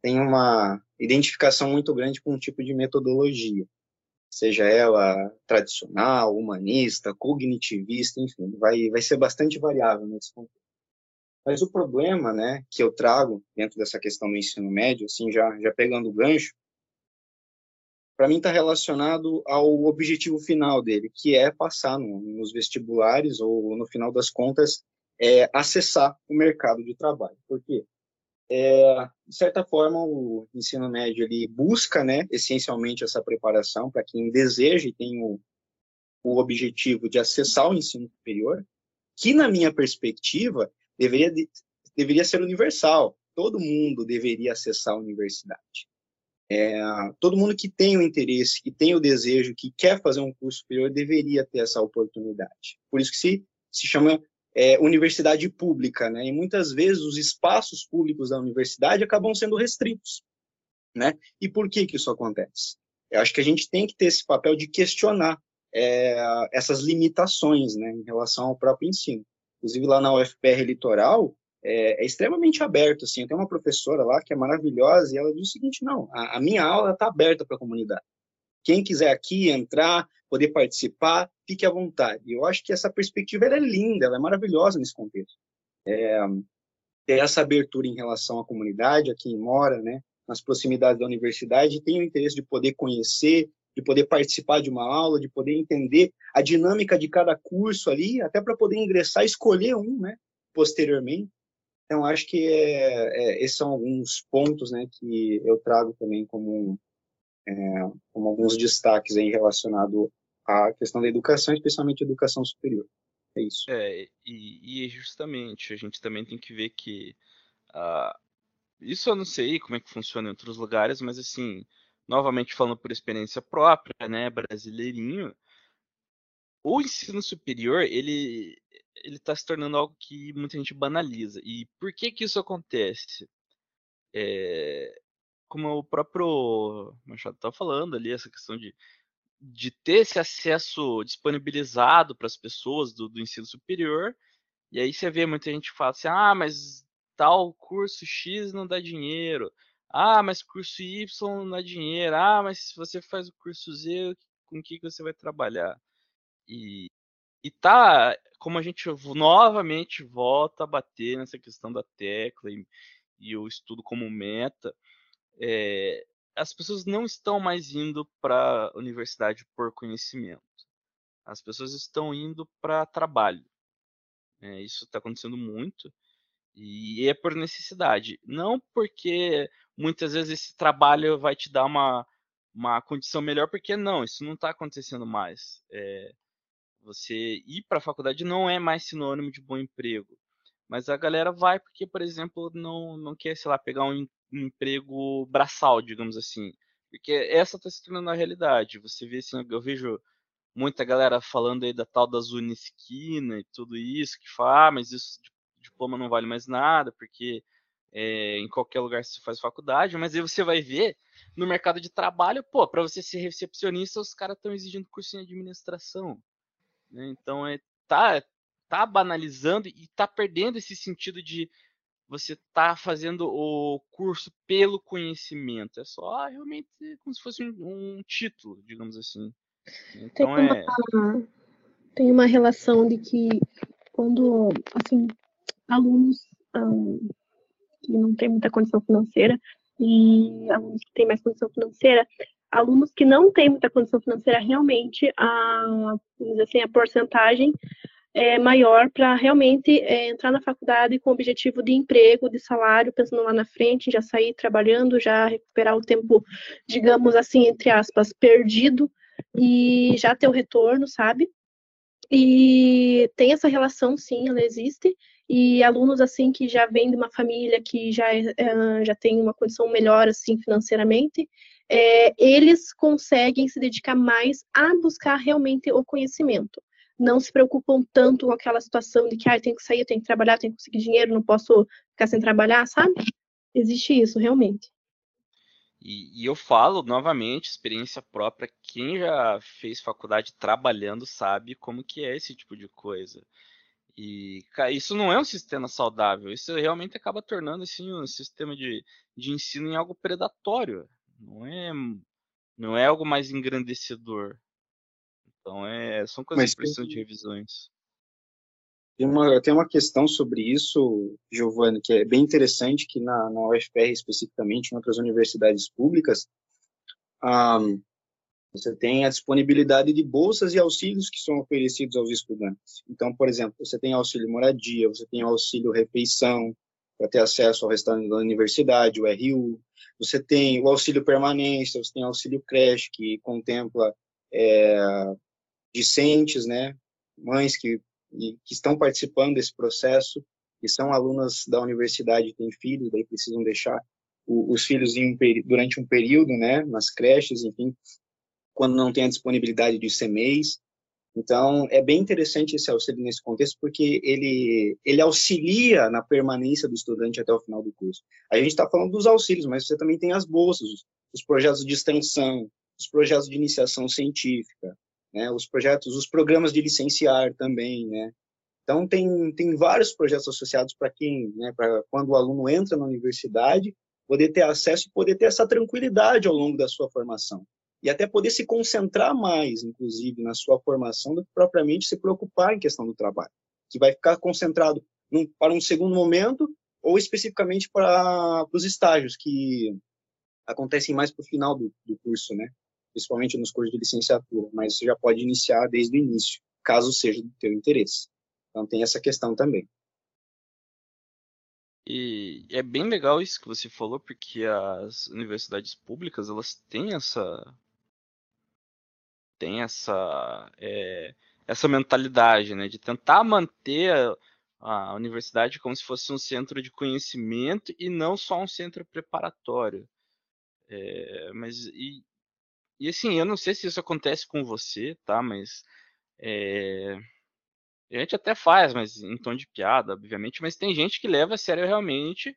tem uma identificação muito grande com um tipo de metodologia, seja ela tradicional, humanista, cognitivista, enfim, vai, vai ser bastante variável nesse contexto. Mas o problema, né, que eu trago dentro dessa questão do ensino médio, assim, já, já pegando o gancho, para mim está relacionado ao objetivo final dele, que é passar no, nos vestibulares ou, no final das contas, é, acessar o mercado de trabalho. Por quê? É, de certa forma, o ensino médio ele busca, né, essencialmente essa preparação para quem deseja e tem o, o objetivo de acessar o ensino superior, que, na minha perspectiva, deveria, deveria ser universal. Todo mundo deveria acessar a universidade. É, todo mundo que tem o interesse, que tem o desejo, que quer fazer um curso superior, deveria ter essa oportunidade. Por isso que se, se chama é, universidade pública, né? E muitas vezes os espaços públicos da universidade acabam sendo restritos, né? E por que que isso acontece? Eu acho que a gente tem que ter esse papel de questionar é, essas limitações, né, em relação ao próprio ensino. Inclusive lá na UFPR Litoral é, é extremamente aberto, assim. Tem uma professora lá que é maravilhosa e ela diz o seguinte: não, a, a minha aula está aberta para a comunidade. Quem quiser aqui entrar, poder participar, fique à vontade. E eu acho que essa perspectiva é linda, ela é maravilhosa nesse contexto. É, ter essa abertura em relação à comunidade, a quem mora, né, nas proximidades da universidade, tem o interesse de poder conhecer, de poder participar de uma aula, de poder entender a dinâmica de cada curso ali, até para poder ingressar, escolher um, né, posteriormente. Então, acho que é, é, esses são alguns pontos, né, que eu trago também como é, como alguns destaques aí relacionado à questão da educação, especialmente educação superior. É isso. É, e, e justamente, a gente também tem que ver que uh, isso eu não sei como é que funciona em outros lugares, mas assim, novamente falando por experiência própria, né, brasileirinho, o ensino superior, ele ele está se tornando algo que muita gente banaliza. E por que que isso acontece? É, como o próprio Machado estava falando ali, essa questão de, de ter esse acesso disponibilizado para as pessoas do, do, ensino superior, e aí você vê muita gente fala assim, ah, mas tal curso X não dá dinheiro, ah, mas curso Y não dá dinheiro, ah, mas se você faz o curso Z, com que você vai trabalhar? E, e tá, como a gente novamente volta a bater nessa questão da tecla e, e o estudo como meta, é, as pessoas não estão mais indo para a universidade por conhecimento. As pessoas estão indo para trabalho. É, isso está acontecendo muito e é por necessidade. Não porque muitas vezes esse trabalho vai te dar uma, uma condição melhor, porque não, isso não está acontecendo mais. É, você ir para a faculdade não é mais sinônimo de bom emprego. Mas a galera vai porque, por exemplo, não, não quer, sei lá, pegar um, um emprego braçal, digamos assim. Porque essa está se tornando a realidade. Você vê assim, eu vejo muita galera falando aí da tal da Unisquina e tudo isso, que fala, ah, mas isso diploma não vale mais nada, porque é, em qualquer lugar se faz faculdade, mas aí você vai ver no mercado de trabalho, pô, para você ser recepcionista, os caras estão exigindo curso em administração. Né? Então é tá tá banalizando e tá perdendo esse sentido de você tá fazendo o curso pelo conhecimento. É só realmente como se fosse um, um título, digamos assim. Então tem é uma, tem uma relação de que quando assim alunos um, que não têm muita condição financeira e alunos que têm mais condição financeira, alunos que não têm muita condição financeira, realmente a, assim, a porcentagem é maior para realmente é, entrar na faculdade com o objetivo de emprego, de salário, pensando lá na frente, já sair trabalhando, já recuperar o tempo, digamos assim, entre aspas, perdido e já ter o retorno, sabe? E tem essa relação, sim, ela existe, e alunos assim que já vêm de uma família que já, é, já tem uma condição melhor assim financeiramente, é, eles conseguem se dedicar mais a buscar realmente o conhecimento. Não se preocupam tanto com aquela situação de que ah, eu tenho que sair, eu tenho que trabalhar, eu tenho que conseguir dinheiro, não posso ficar sem trabalhar, sabe? Existe isso, realmente. E, e, eu falo novamente, experiência própria, quem já fez faculdade trabalhando sabe como que é esse tipo de coisa. E isso não é um sistema saudável, isso realmente acaba tornando assim, um sistema de, de ensino em algo predatório, não é, não é algo mais engrandecedor. Então é, são coisas Mas que precisam de revisões. Tem uma, tem uma questão sobre isso, Giovanni, que é bem interessante, que na, na UFPR especificamente, em outras universidades públicas, um, você tem a disponibilidade de bolsas e auxílios que são oferecidos aos estudantes. Então, por exemplo, você tem auxílio moradia, você tem auxílio refeição, para ter acesso ao restaurante da universidade, o RU, você tem o auxílio permanência, você tem auxílio creche, que contempla é, discentes, né, mães que, que estão participando desse processo, que são alunas da universidade, têm filhos, daí precisam deixar os filhos um, durante um período, né, nas creches, enfim, quando não tem a disponibilidade de CMEs. Então, é bem interessante esse auxílio nesse contexto, porque ele, ele auxilia na permanência do estudante até o final do curso. A gente está falando dos auxílios, mas você também tem as bolsas, os projetos de extensão, os projetos de iniciação científica, né, os projetos, os programas de licenciar também, né. Então, tem, tem vários projetos associados para quem, né, para quando o aluno entra na universidade, poder ter acesso e poder ter essa tranquilidade ao longo da sua formação e até poder se concentrar mais, inclusive, na sua formação do que propriamente se preocupar em questão do trabalho, que vai ficar concentrado num, para um segundo momento ou especificamente para, para os estágios que acontecem mais para o final do, do curso, né? Principalmente nos cursos de licenciatura, mas você já pode iniciar desde o início, caso seja do teu interesse. Então tem essa questão também. E é bem legal isso que você falou, porque as universidades públicas elas têm essa tem essa, é, essa mentalidade, né, de tentar manter a, a, universidade como se fosse um centro de conhecimento e não só um centro preparatório. É, mas e, e assim, eu não sei se isso acontece com você, tá? Mas é, a gente até faz, mas em tom de piada, obviamente. Mas tem gente que leva a sério realmente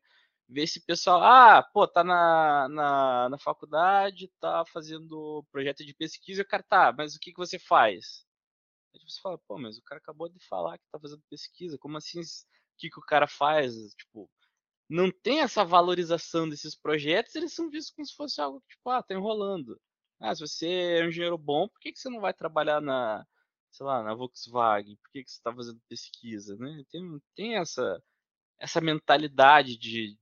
ver esse pessoal, ah, pô, tá na, na, na faculdade, tá fazendo projeto de pesquisa, o cara tá, mas o que, que você faz? Aí você fala, pô, mas o cara acabou de falar que tá fazendo pesquisa, como assim, o que, que o cara faz? Tipo, não tem essa valorização desses projetos, eles são vistos como se fosse algo tipo, ah, tá enrolando. Ah, se você é um engenheiro bom, por que, que você não vai trabalhar na, sei lá, na Volkswagen? Por que, que você tá fazendo pesquisa, né? Tem, tem essa, essa mentalidade de,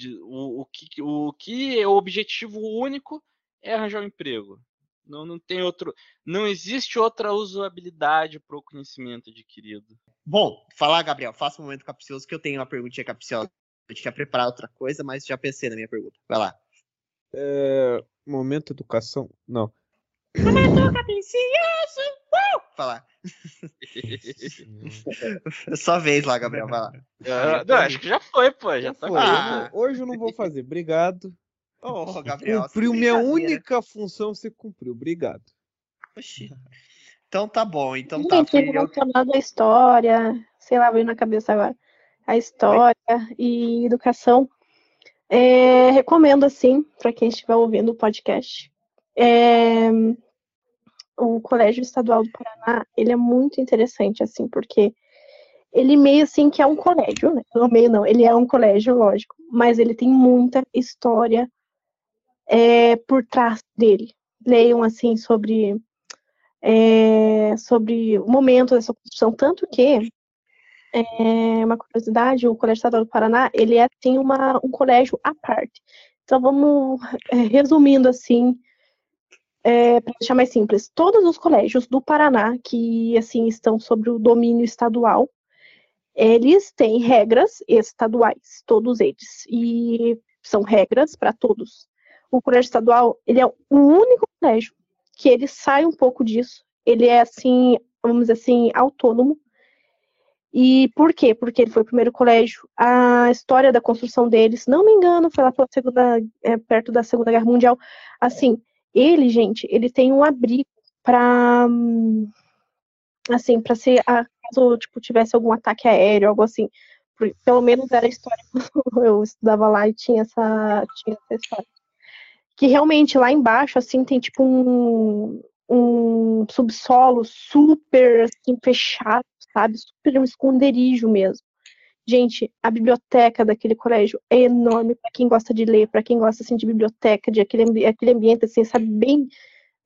de, o, o, que, o que é o objetivo único é arranjar um emprego. Não, não tem outro. Não existe outra usabilidade para o conhecimento adquirido. Bom, falar, Gabriel, faça um momento capcioso que eu tenho uma perguntinha capciosa. Eu tinha preparado outra coisa, mas já pensei na minha pergunta. Vai lá. É, momento educação? Não. Momento capcioso! Uh! Falar. Só vez lá, Gabriel, vai lá. Uh, não, acho que já foi, pô. Já, já tá foi. Ah. Hoje eu não vou fazer. Obrigado. Oh, Gabriel, cumpriu minha única função, você cumpriu. Obrigado. Oxi. Então tá bom. Então tá. Gente, eu... falar da história, sei lá, veio na cabeça agora. A história e educação. É, recomendo, assim, para quem estiver ouvindo o podcast. É, o Colégio Estadual do Paraná, ele é muito interessante, assim, porque ele meio assim que é um colégio, né? Não meio não, ele é um colégio, lógico, mas ele tem muita história é, por trás dele. Leiam, assim, sobre, é, sobre o momento dessa construção, tanto que, é, uma curiosidade, o Colégio Estadual do Paraná, ele é, tem uma, um colégio à parte. Então, vamos, é, resumindo, assim, é, para deixar mais simples, todos os colégios do Paraná que assim estão sobre o domínio estadual, eles têm regras estaduais, todos eles, e são regras para todos. O colégio estadual, ele é o único colégio que ele sai um pouco disso. Ele é assim, vamos dizer assim, autônomo. E por quê? Porque ele foi o primeiro colégio. A história da construção deles, não me engano, foi lá pela segunda, é, perto da Segunda Guerra Mundial. Assim, ele, gente, ele tem um abrigo para assim, para ser caso tipo tivesse algum ataque aéreo, algo assim. Pelo menos era a história eu estudava lá e tinha essa tinha essa história. Que realmente lá embaixo assim tem tipo um um subsolo super assim, fechado, sabe? Super um esconderijo mesmo. Gente, a biblioteca daquele colégio é enorme para quem gosta de ler, para quem gosta assim de biblioteca, de aquele, aquele ambiente assim, sabe, bem,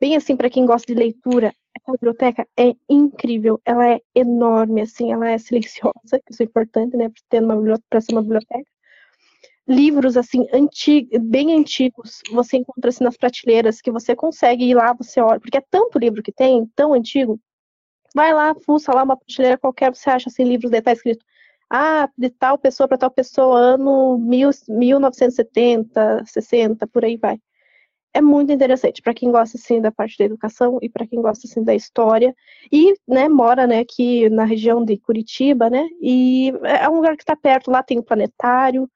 bem assim para quem gosta de leitura. Aquela biblioteca é incrível, ela é enorme assim, ela é silenciosa, isso é importante, né, para ser uma biblioteca. Livros assim antigos, bem antigos, você encontra assim nas prateleiras que você consegue ir lá, você olha, porque é tanto livro que tem, tão antigo. Vai lá, fuça lá uma prateleira qualquer, você acha assim livros de tá escrito ah, de tal pessoa para tal pessoa, ano mil, 1970, 60, por aí vai. É muito interessante para quem gosta assim da parte da educação e para quem gosta assim da história e, né, mora, né, aqui na região de Curitiba, né? E é um lugar que está perto, lá tem o planetário,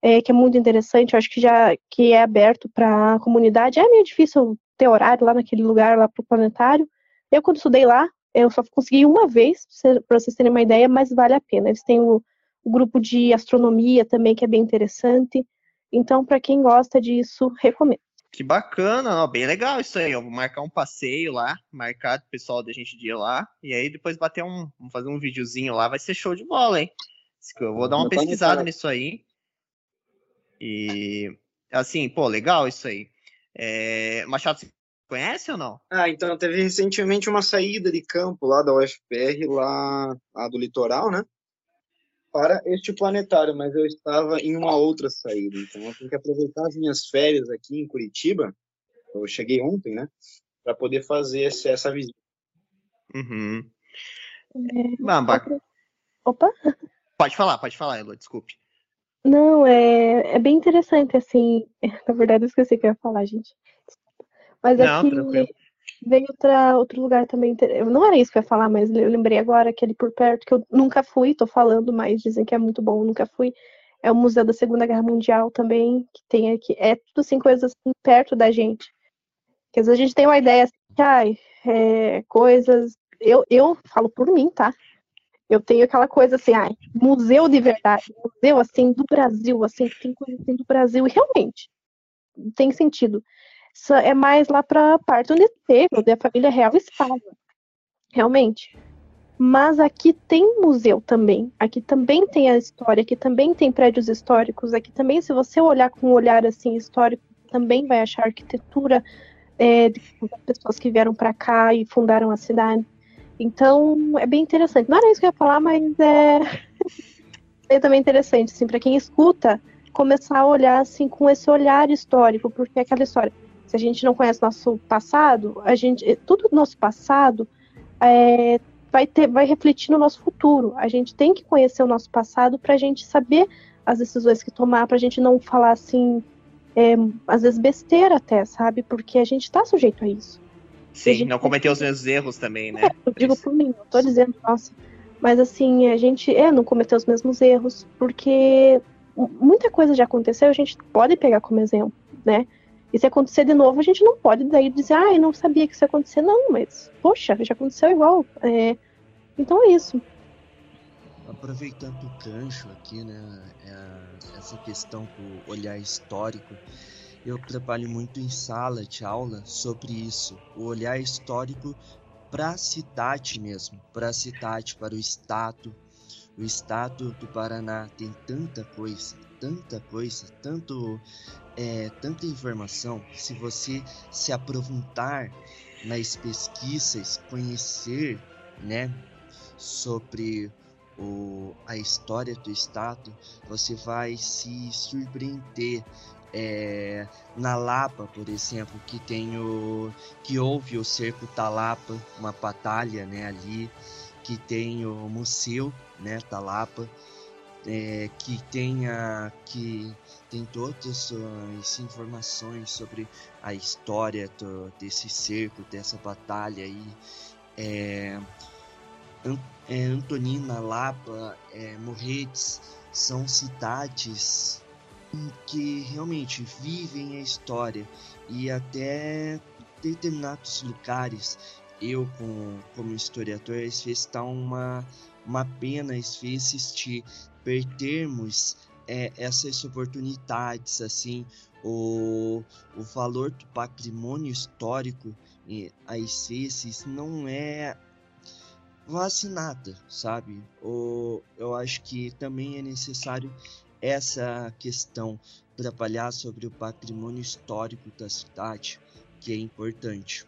é, que é muito interessante, eu acho que já que é aberto para a comunidade. É meio difícil ter horário lá naquele lugar, lá para o planetário. Eu, quando estudei lá, eu só consegui uma vez, para vocês terem uma ideia, mas vale a pena. Eles têm o, o grupo de astronomia também, que é bem interessante. Então, para quem gosta disso, recomendo. Que bacana, ó, bem legal isso aí. Eu vou marcar um passeio lá, marcar o pessoal da gente de ir lá, e aí depois bater um, vamos fazer um videozinho lá, vai ser show de bola, hein? Eu vou dar uma pesquisada nisso aí. E assim, pô, legal isso aí. É, Machado, você conhece ou não? Ah, então teve recentemente uma saída de campo lá da UFPR, lá, lá do litoral, né? para este planetário, mas eu estava em uma outra saída, então eu tenho que aproveitar as minhas férias aqui em Curitiba, eu cheguei ontem, né, para poder fazer essa, essa visita. Uhum. É, Opa! Pode falar, pode falar, Elo, desculpe. Não, é, é bem interessante, assim, na verdade eu esqueci o que eu ia falar, gente. Mas Não, aqui. Veio outra, outro lugar também. Não era isso que eu ia falar, mas eu lembrei agora aquele por perto que eu nunca fui, tô falando, mas dizem que é muito bom, nunca fui. É o Museu da Segunda Guerra Mundial também, que tem aqui. É tudo assim, coisas assim, perto da gente. Que às vezes a gente tem uma ideia assim, que, ai, é, coisas. Eu, eu falo por mim, tá? Eu tenho aquela coisa assim, ai, museu de verdade, museu assim do Brasil, assim, tem coisa assim do Brasil, e realmente tem sentido é mais lá para parte onde teve, onde a família real estava. Realmente. Mas aqui tem museu também. Aqui também tem a história, aqui também tem prédios históricos, aqui também, se você olhar com um olhar assim histórico, também vai achar arquitetura é, de pessoas que vieram para cá e fundaram a cidade. Então, é bem interessante. Não era isso que eu ia falar, mas é, é também interessante, assim, para quem escuta, começar a olhar assim com esse olhar histórico, porque é aquela história se a gente não conhece nosso passado, a gente, eh, tudo do nosso passado é, vai, ter, vai refletir no nosso futuro. A gente tem que conhecer o nosso passado para a gente saber as decisões que tomar, para a gente não falar assim, é, às vezes besteira até, sabe? Porque a gente está sujeito a isso. Sim, gente... não cometer os mesmos erros também, né? É, eu digo por mim, não tô dizendo, nossa. Mas assim, a gente é não cometer os mesmos erros, porque muita coisa já aconteceu, a gente pode pegar como exemplo, né? E se acontecer de novo, a gente não pode daí dizer, ah, eu não sabia que isso ia acontecer, não, mas, poxa, já aconteceu igual. É... Então é isso. Aproveitando o gancho aqui, né, é, essa questão do olhar histórico, eu trabalho muito em sala de aula sobre isso, o olhar histórico para a cidade mesmo, para a cidade, para o estado. O estado do Paraná tem tanta coisa, tanta coisa, tanto é, tanta informação, se você se aprofundar nas pesquisas, conhecer, né, sobre o, a história do estado, você vai se surpreender. É, na Lapa, por exemplo, que tem o que houve o cerco Talapa, uma batalha, né, ali, que tem o museu, né, Talapa, é, que tenha que tem todas as informações sobre a história do, desse cerco, dessa batalha aí. É, é, Antonina, Lapa, é, Morretes são cidades que realmente vivem a história e até determinados lugares eu como, como historiador às vezes está uma, uma pena às vezes de perdermos é, essas oportunidades, assim, o, o valor do patrimônio histórico às vezes não é vacinada, sabe? Ou eu acho que também é necessário essa questão trabalhar sobre o patrimônio histórico da cidade, que é importante.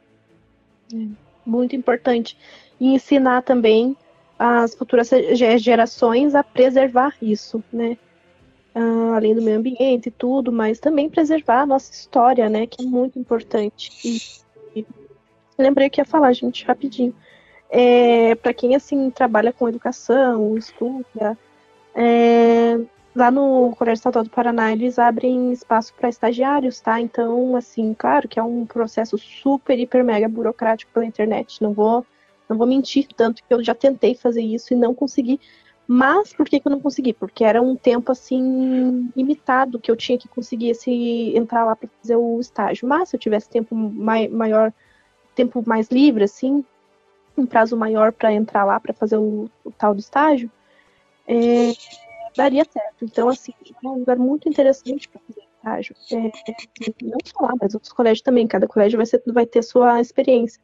É, muito importante. E ensinar também as futuras gerações a preservar isso, né? Uh, além do meio ambiente e tudo, mas também preservar a nossa história, né, que é muito importante. E, e lembrei que ia falar, gente, rapidinho. É, para quem assim trabalha com educação, estuda, é, lá no Colégio Estadual do Paraná eles abrem espaço para estagiários, tá? Então, assim, claro que é um processo super, hiper, mega burocrático pela internet. Não vou, não vou mentir tanto que eu já tentei fazer isso e não consegui, Mas por que, que eu não consegui? Porque era um tempo assim limitado que eu tinha que conseguir esse, entrar lá para fazer o estágio. Mas se eu tivesse tempo mai, maior, tempo mais livre, assim, um prazo maior para entrar lá para fazer o, o, tal do estágio, é, daria certo. Então, assim, é um lugar muito interessante para fazer estágio. É, não só lá, mas outros colégios também. Cada colégio vai, ser, vai ter sua experiência.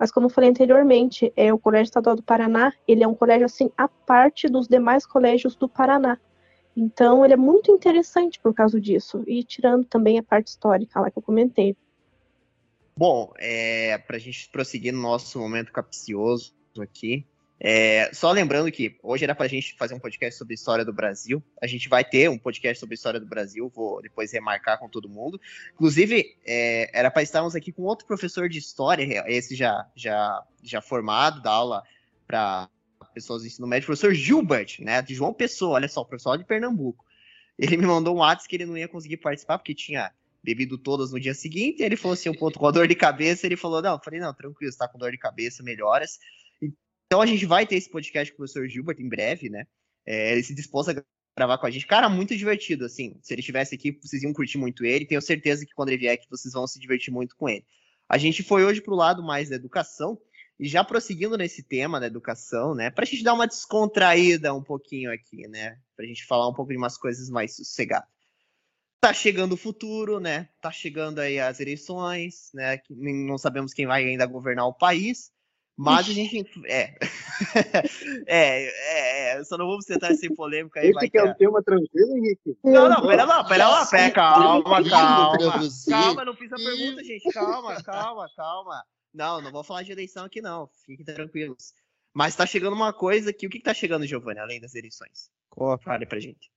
Mas como eu falei anteriormente, é o Colégio Estadual do Paraná, ele é um colégio assim à parte dos demais colégios do Paraná. Então, ele é muito interessante por causa disso. E tirando também a parte histórica lá que eu comentei. Bom, é, para a gente prosseguir no nosso momento capcioso aqui, é, só lembrando que hoje era para a gente fazer um podcast sobre história do Brasil. A gente vai ter um podcast sobre história do Brasil, vou depois remarcar com todo mundo. Inclusive, é, era para estarmos aqui com outro professor de história, esse já, já, já formado, da aula para pessoas do ensino médio, professor Gilbert, né, de João Pessoa, olha só, professor de Pernambuco. Ele me mandou um WhatsApp que ele não ia conseguir participar porque tinha bebido todas no dia seguinte. ele falou assim, um ponto com dor de cabeça. Ele falou: Não, eu falei, não, tranquilo, você tá com dor de cabeça, melhoras. Então a gente vai ter esse podcast com o professor Gilbert em breve, né? É, ele se dispôs a gravar com a gente. Cara, muito divertido, assim. Se ele estivesse aqui, vocês iam curtir muito ele. Tenho certeza que quando ele vier aqui, vocês vão se divertir muito com ele. A gente foi hoje pro lado mais da educação. E já prosseguindo nesse tema da educação, né? Pra gente dar uma descontraída um pouquinho aqui, né? Pra gente falar um pouco de umas coisas mais sossegadas. Tá chegando o futuro, né? Tá chegando aí as eleições, né? Não sabemos quem vai ainda governar o país. Mas a gente. É. é, é, só não vamos tentar ser polêmica aí. Esse que é um tema tranquilo, Henrique? Não, não, pera lá, pera lá, pera, calma, calma. Calma, não fiz a pergunta, gente. Calma, calma, calma. Não, não vou falar de eleição aqui, não. Fiquem tranquilos. Mas tá chegando uma coisa que. O que, que tá chegando, Giovanni, além das eleições? Copa. Fale pra gente.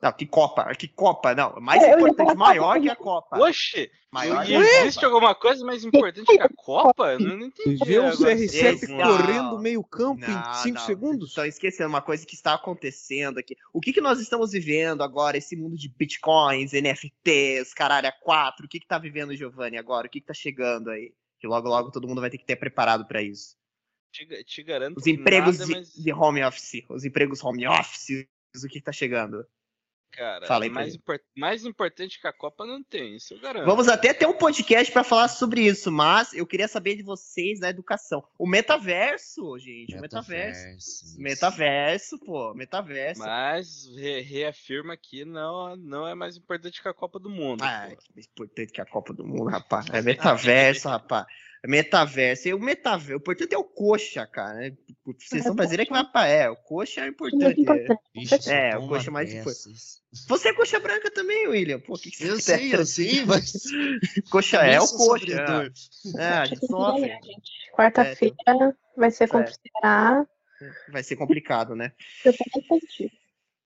Não, que Copa, que Copa, não. Mais é, importante, maior que a Copa. Oxe, maior que existe alguma coisa mais importante que a Copa? Não, não entendi. Viu o CR7 correndo meio campo não, em 5 segundos? Estão esquecendo uma coisa que está acontecendo aqui. O que, que nós estamos vivendo agora, esse mundo de bitcoins, NFTs, caralho, 4, o que que tá vivendo, Giovanni, agora? O que que tá chegando aí? Que logo, logo todo mundo vai ter que ter preparado para isso. Te, te, garanto Os empregos nada, de, mas... de, home office, os empregos home office, o que que tá chegando? Cara, Fala mais, import mais importante que a Copa não tem, isso eu garanto. Vamos até ter um podcast para falar sobre isso, mas eu queria saber de vocês da educação. O metaverso, gente, metaverso, o metaverso. Metaverso, pô, metaverso. Mas re reafirma que não, não é mais importante que a Copa do Mundo. Ah, é mais importante que a Copa do Mundo, rapaz. É metaverso, rapaz. Metaverso. E o metaverso, o importante é o coxa, cara. Né? Vocês são brasileiros que vai pra. É, o coxa é importante. É, é o coxa é mais importante. Você é coxa branca também, William. Pô, que, que eu sei, eu sei, mas. coxa é o coxa. É. é, a gente sofre. Quarta-feira é, vai ser complicado. Vai ser complicado, né? Eu.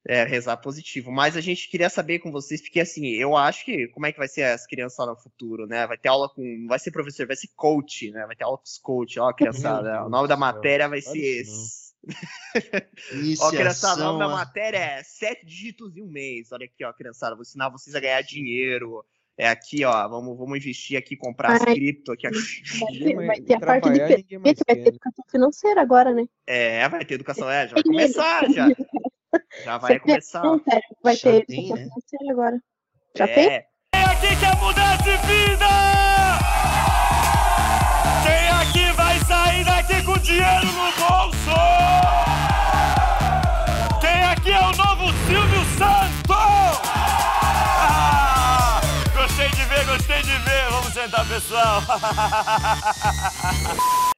É, rezar positivo. Mas a gente queria saber com vocês, porque assim, eu acho que como é que vai ser as crianças no futuro, né? Vai ter aula com. Não vai ser professor, vai ser coach, né? Vai ter aula com os coach, ó, criançada. o nome da matéria vai ser esse. ó, criançada, o nome da matéria é sete dígitos em um mês. Olha aqui, ó, criançada, vou ensinar vocês a ganhar dinheiro. É aqui, ó, vamos, vamos investir aqui, comprar as cripto aqui. Vai ter, vai ter a parte de vai ter educação financeira agora, né? É, vai ter educação, é, já vai começar, já. Já vai começar. Não, sério, vai Já ter tem, né? agora. Já é. tem? Quem aqui quer mudar de vida? Quem aqui vai sair daqui com dinheiro no bolso? Quem aqui é o novo Silvio Santos? Ah, gostei de ver, gostei de ver. Vamos sentar, pessoal.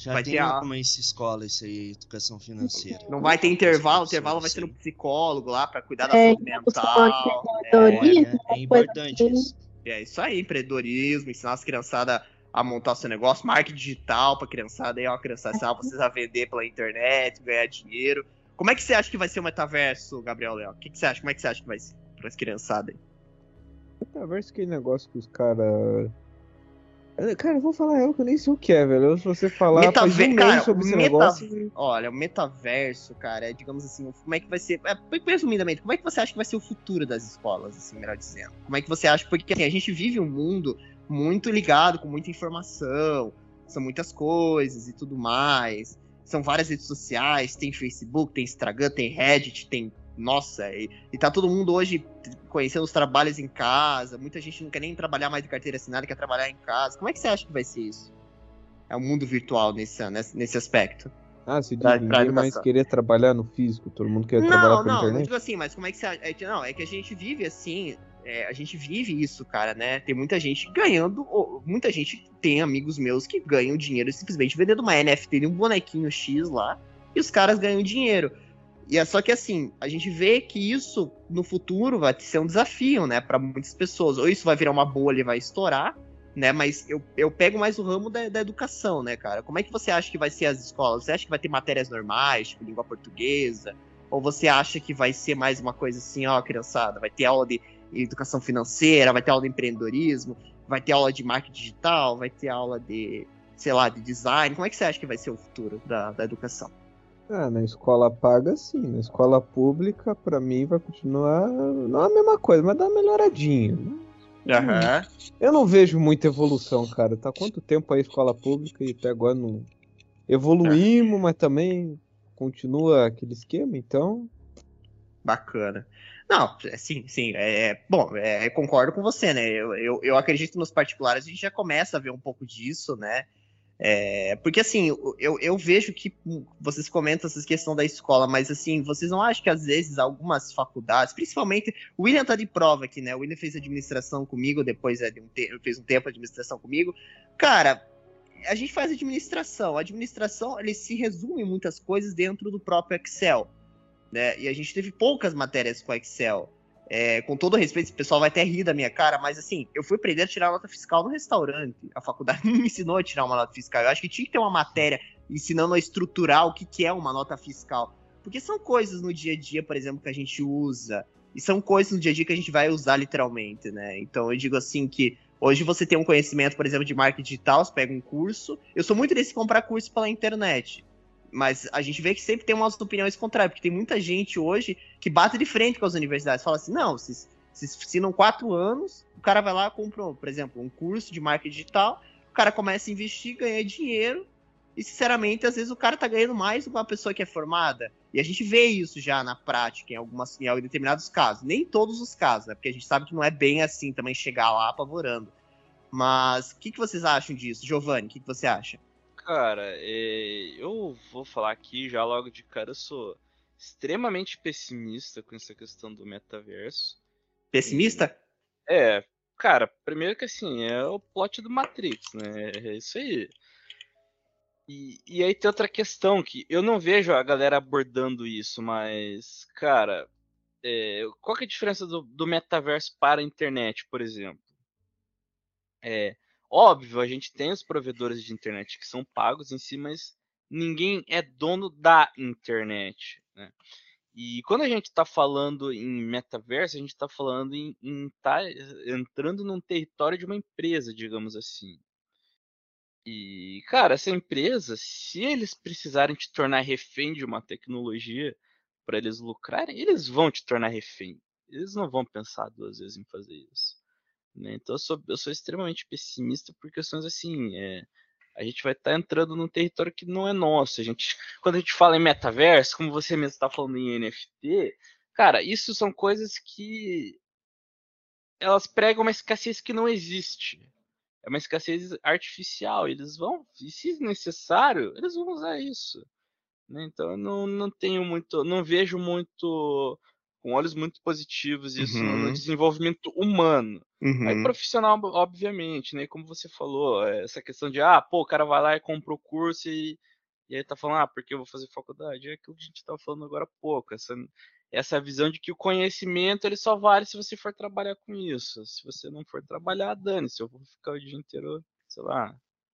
Já vai tem ter a... uma escola isso aí, educação financeira. Não vai ter intervalo, o intervalo vai ser no psicólogo lá para cuidar da é, saúde mental. É, é, é importante isso. É isso aí, empreendedorismo, ensinar as criançadas a montar o seu negócio, marketing digital pra criançada aí, ó, criançada, ensinar vocês a vender pela internet, ganhar dinheiro. Como é que você acha que vai ser o metaverso, Gabriel Léo? O que, que você acha? Como é que você acha que vai ser para as criançadas aí? Metaverso é aquele negócio que os caras Cara, eu vou falar eu que eu nem sei o que é, velho. Se você falar Metaver... cara, sobre esse meta... negócio. Olha, o metaverso, cara, é, digamos assim, como é que vai ser. É, resumidamente, como é que você acha que vai ser o futuro das escolas, assim, melhor dizendo? Como é que você acha? Porque assim, a gente vive um mundo muito ligado, com muita informação, são muitas coisas e tudo mais. são várias redes sociais, tem Facebook, tem Instagram, tem Reddit, tem. Nossa, e, e tá todo mundo hoje conhecendo os trabalhos em casa. Muita gente não quer nem trabalhar mais de carteira assinada, quer trabalhar em casa. Como é que você acha que vai ser isso? É o mundo virtual nesse, nesse, nesse aspecto. Ah, se Pra- ninguém mais querer trabalhar no físico, todo mundo quer trabalhar Não, pela não, não internet. digo assim, mas como é que você. É, que- não, é que a gente vive assim. é, a gente vive isso, cara, né? Tem muita gente ganhando. Muita gente tem amigos meus que ganham dinheiro simplesmente vendendo uma NFT de um bonequinho X lá. E os caras ganham dinheiro. E é só que assim, a gente vê que isso no futuro vai ser um desafio, né, Pra muitas pessoas. Ou isso vai virar uma bolha e vai estourar, né? Mas eu, eu pego mais o ramo da, da educação, né, cara? Como é que você acha que vai ser as escolas? Você acha que vai ter matérias normais, tipo língua portuguesa? Ou você acha que vai ser mais uma coisa assim, ó, criançada, vai ter aula de educação financeira, vai ter aula de empreendedorismo, vai ter aula de marketing digital, vai ter aula de, sei lá, de design? Como é que você acha que vai ser o futuro da, da educação? Ah, na escola paga sim, na escola pública, pra mim, vai continuar. Não é a mesma coisa, mas dá uma melhoradinha. né? Aham. Eu não vejo muita evolução, cara. Tá quanto tempo aí a escola pública e até agora não. Evoluímos, mas também continua aquele esquema, então. Bacana. Não, é, sim, sim. É, bom, é, concordo com você, né? Eu, eu, eu acredito nos particulares, a gente já começa a ver um pouco disso, né? É, porque assim, eu, eu vejo que vocês comentam essa questão da escola, mas assim, vocês não acham que às vezes algumas faculdades, principalmente, o William tá de prova aqui, né? O William fez administração comigo, depois é, de um fez um tempo administração comigo. Cara, a gente faz administração. A administração, ele se resume muitas coisas dentro do próprio Excel né? E a gente teve poucas matérias com Excel. É, com todo respeito, o pessoal vai até rir da minha cara, mas assim, eu fui aprender a tirar nota fiscal no restaurante. A faculdade não me ensinou a tirar uma nota fiscal. Eu acho que tinha que ter uma matéria ensinando a estruturar o que, que é uma nota fiscal. Porque são coisas no dia a dia, por exemplo, que a gente usa. E são coisas no dia a dia que a gente vai usar literalmente, né? Então eu digo assim que hoje você tem um conhecimento, por exemplo, de marketing digital, você pega um curso. Eu sou muito desse comprar curso pela internet. Mas a gente vê que sempre tem umas opiniões contrárias, porque tem muita gente hoje que bate de frente com as universidades. Fala assim, não, vocês, vocês ensinam quatro anos, o cara vai lá compra, por exemplo, um curso de marketing digital, o cara começa a investir, ganha dinheiro, e sinceramente, às vezes o cara tá ganhando mais do que uma pessoa que é formada. E a gente vê isso já na prática, em algumas, em determinados casos. Nem todos os casos, né? Porque a gente sabe que não é bem assim também chegar lá apavorando. Mas o que, que vocês acham disso? Giovanni, o que, que você acha? Cara, é, eu vou falar aqui já logo de cara, eu sou extremamente pessimista com essa questão do metaverso. Pessimista? É, cara, primeiro que assim, é o plot do Matrix, né? É isso aí. E, e aí tem outra questão que eu não vejo a galera abordando isso, mas, cara, é, qual que é a diferença do, do metaverso para a internet, por exemplo? É, óbvio, a gente tem os provedores de internet que são pagos em si, mas ninguém é dono da internet, né? E quando a gente está falando em metaverso, a gente está falando em estar entrando num território de uma empresa, digamos assim. E, cara, essa empresa, se eles precisarem te tornar refém de uma tecnologia para eles lucrarem, eles vão te tornar refém. Eles não vão pensar duas vezes em fazer isso. Né? Então eu sou, eu sou extremamente pessimista por questões assim. é, a gente vai estar entrando num território que não é nosso. A gente, quando a gente fala em metaverso, como você mesmo está falando em NFT, cara, isso são coisas que elas pregam uma escassez que não existe. É uma escassez artificial. Eles vão, e se necessário, eles vão usar isso. né? Então eu não, não tenho muito, não vejo muito com olhos muito positivos isso no- no Uhum. desenvolvimento humano. Aí Uhum. profissional, obviamente, né? Como você falou, é, essa questão de, ah, pô, o cara vai lá e compra o curso e, e aí tá falando, ah, porque eu vou fazer faculdade? É aquilo que a gente tava falando agora há pouco. Essa, essa visão de que o conhecimento ele só vale se você for trabalhar com isso. Se você não for trabalhar, dane-se. Eu vou ficar o dia inteiro, sei lá,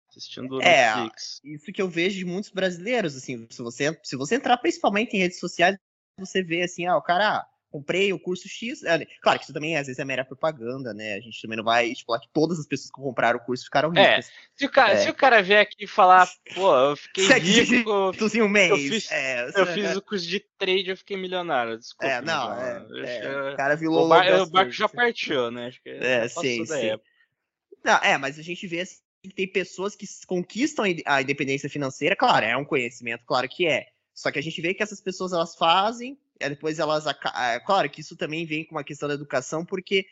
assistindo É, Netflix. Isso que eu vejo de muitos brasileiros, assim, se você, se você entrar principalmente em redes sociais, você vê assim, ah, o cara, ah, comprei o curso X. é, Claro que isso também às vezes é mera propaganda, né? A gente também não vai estipular que todas as pessoas que compraram o curso ficaram É, ricas. Se o cara, É. se o cara vier aqui e falar, pô, eu fiquei rico, eu em um mês. fiz- é, Eu fiz o curso de trade, eu fiquei milionário. Desculpa. É, não, é, é, o cara que virou o, bar- o barco já partiu, né? Acho que É, sim, sim. época. Não, é, mas a gente vê assim, que ter pessoas que conquistam a independência financeira, claro, é um conhecimento, claro que é. Só que a gente vê que essas pessoas elas fazem, depois elas. É, claro que isso também vem com uma questão da educação, porque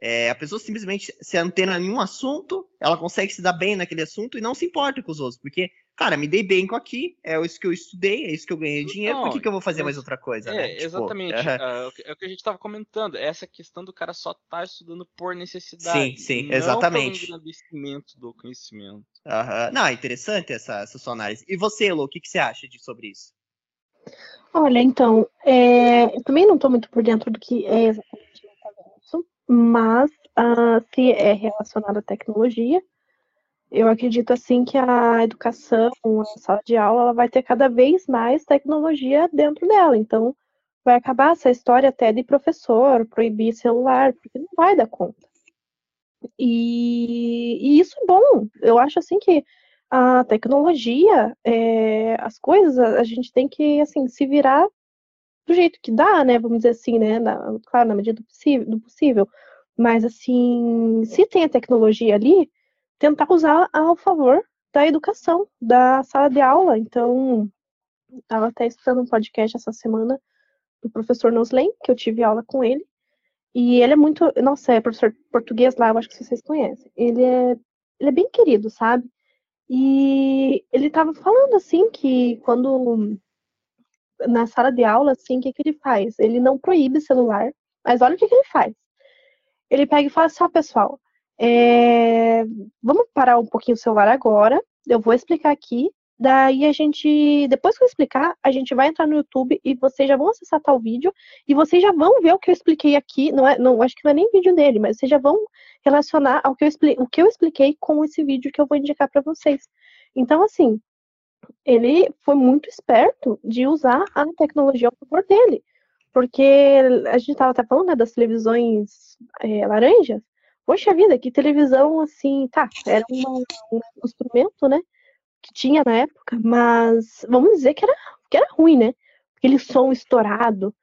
é, a pessoa simplesmente se antena em um assunto, ela consegue se dar bem naquele assunto e não se importa com os outros, porque, cara, me dei bem com aqui, é isso que eu estudei, é isso que eu ganhei dinheiro, não, por que, que eu vou fazer mais outra coisa? É, né? Tipo, exatamente. Uh, é o que a gente estava comentando, essa questão do cara só estar tá estudando por necessidade. Sim, sim, exatamente. Não engrandecimento do conhecimento. Uhum. Não, é interessante essa, essa sua análise. E você, Lu, o que, que você acha de, sobre isso? Olha, então, é, eu também não estou muito por dentro do que é exatamente metaverso, mas uh, se é relacionado à tecnologia, eu acredito assim que a educação, a sala de aula, ela vai ter cada vez mais tecnologia dentro dela. Então, vai acabar essa história até de professor proibir celular, porque não vai dar conta. E, e isso é bom. Eu acho assim que a tecnologia, é, as coisas, a gente tem que assim se virar do jeito que dá, né? Vamos dizer assim, né? Na, claro, na medida do possível, do possível. Mas, assim, se tem a tecnologia ali, tentar usar ao favor da educação, da sala de aula. Então, estava até escutando um podcast essa semana do professor Noslen, que eu tive aula com ele. E ele é muito. Nossa, é professor português lá, eu acho que vocês conhecem. Ele é, ele é bem querido, sabe? E ele estava falando assim que quando na sala de aula, assim, o que, que ele faz? Ele não proíbe celular, mas olha o que, que ele faz. Ele pega e fala só, pessoal, é... vamos parar um pouquinho o celular agora, eu vou explicar aqui, daí a gente, depois que eu explicar, a gente vai entrar no YouTube e vocês já vão acessar tal vídeo e vocês já vão ver o que eu expliquei aqui, não é, não, acho que não é nem vídeo dele, mas vocês já vão relacionar ao que eu, o que eu expliquei com esse vídeo que eu vou indicar para vocês. Então, assim, ele foi muito esperto de usar a tecnologia ao favor dele. Porque a gente estava até falando né, das televisões é, laranjas. Poxa vida, que televisão assim, tá, era um instrumento, né? Que tinha na época, mas vamos dizer que era, que era ruim, né? Aquele som estourado,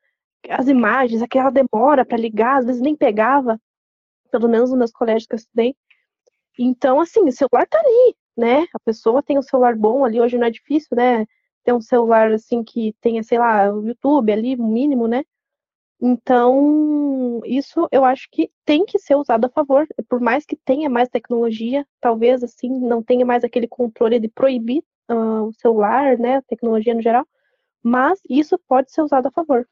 as imagens, aquela demora para ligar, às vezes nem pegava, pelo menos nos meus colégios que eu estudei. Então, assim, o celular tá ali, né? A pessoa tem um celular bom ali, hoje não é difícil, né? Ter um celular assim que tenha, sei lá, o YouTube ali, o mínimo, né? Então, isso eu acho que tem que ser usado a favor, por mais que tenha mais tecnologia, talvez assim não tenha mais aquele controle de proibir uh, o celular, né, a tecnologia no geral, mas isso pode ser usado a favor.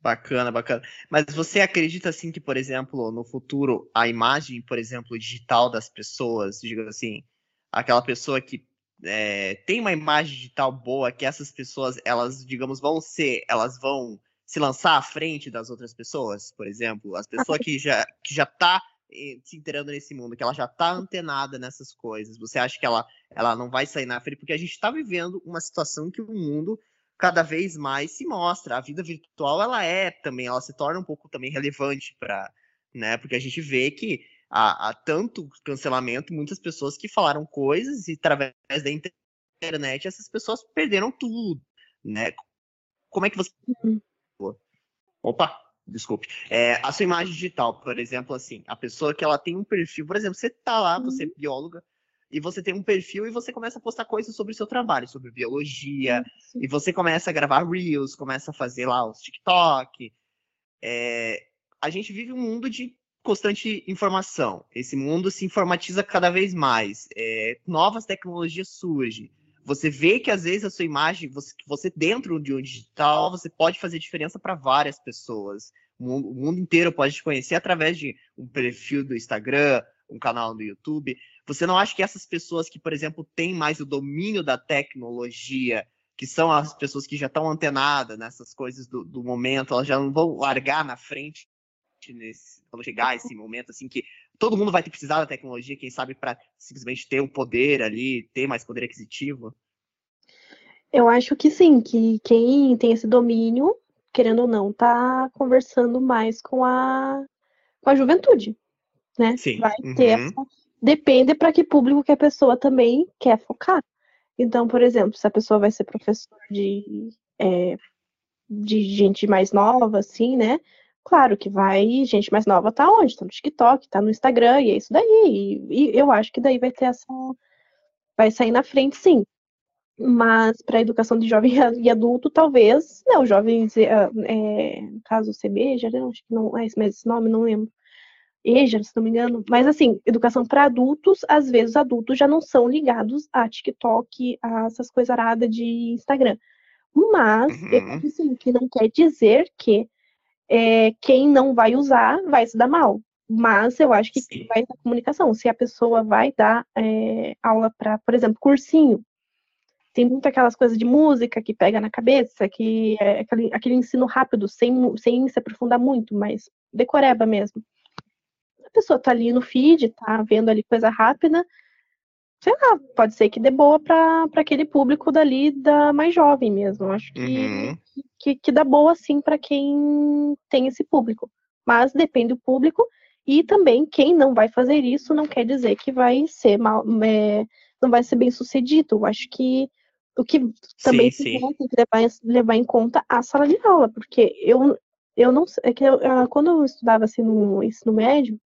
Bacana, bacana. Mas você acredita assim que, por exemplo, no futuro a imagem, por exemplo, digital das pessoas, digamos assim, aquela pessoa que é, tem uma imagem digital boa, que essas pessoas, elas, digamos, vão ser, elas vão se lançar à frente das outras pessoas, por exemplo, as pessoas que já que já tá eh, se inteirando nesse mundo, que ela já tá antenada nessas coisas. Você acha que ela ela não vai sair na frente porque a gente está vivendo uma situação que o mundo cada vez mais se mostra. A vida virtual ela é também, ela se torna um pouco também relevante para, né? Porque a gente vê que há, há, tanto cancelamento, muitas pessoas que falaram coisas e através da internet essas pessoas perderam tudo, né? Como é que você uhum. Opa, desculpe. É, a sua imagem digital, por exemplo, assim, a pessoa que ela tem um perfil, por exemplo, você tá lá, você é uhum. bióloga, e você tem um perfil e você começa a postar coisas sobre o seu trabalho, sobre biologia, Sim. e você começa a gravar reels, começa a fazer lá os TikTok. É, a gente vive um mundo de constante informação. Esse mundo se informatiza cada vez mais. É, novas tecnologias surgem. Você vê que às vezes a sua imagem, você, você dentro de um digital, você pode fazer diferença para várias pessoas. O mundo, o mundo inteiro pode te conhecer através de um perfil do Instagram, um canal do YouTube. Você não acha que essas pessoas que, por exemplo, têm mais o domínio da tecnologia, que são as pessoas que já estão antenadas nessas coisas do, do, momento, elas já não vão largar na frente nesse, quando chegar esse momento, assim, que todo mundo vai ter precisar da tecnologia, quem sabe, para simplesmente ter o poder ali, ter mais poder aquisitivo? Eu acho que sim, que quem tem esse domínio, querendo ou não, tá conversando mais com a, com a juventude, né? Sim. Vai ter uhum. essa depende para que público que a pessoa também quer focar. Então, por exemplo, se a pessoa vai ser professor de, é, de gente mais nova, assim, né? Claro que vai, gente mais nova tá onde? Tá no TikTok, tá no Instagram, e é isso daí. E, e eu acho que daí vai ter essa. Vai sair na frente, sim. Mas para a educação de jovem e adulto, talvez, não, jovens, é, é, no caso CB, já não, acho que não é esse, esse nome, não lembro. EJA, se não me engano. Mas assim, educação para adultos, às vezes adultos já não são ligados a TikTok, a essas coisas aradas de Instagram. Mas, uhum. eu assim, que não quer dizer que é, quem não vai usar vai se dar mal. Mas eu acho que Sim. vai dar comunicação. Se a pessoa vai dar é, aula para, por exemplo, cursinho, tem muito aquelas coisas de música que pega na cabeça, que é aquele, aquele ensino rápido, sem, sem se aprofundar muito, mas decoreba mesmo. A pessoa tá ali no feed, tá vendo ali coisa rápida, sei lá, pode ser que dê boa para aquele público dali da mais jovem mesmo. Acho que, uhum. que, que, dá boa sim para quem tem esse público. Mas depende do público e também quem não vai fazer isso não quer dizer que vai ser mal, é, não vai ser bem sucedido. Acho que o que também sim, sim. tem que levar, levar em conta a sala de aula, porque eu, eu não é que eu, ah, quando eu estudava assim no ensino médio,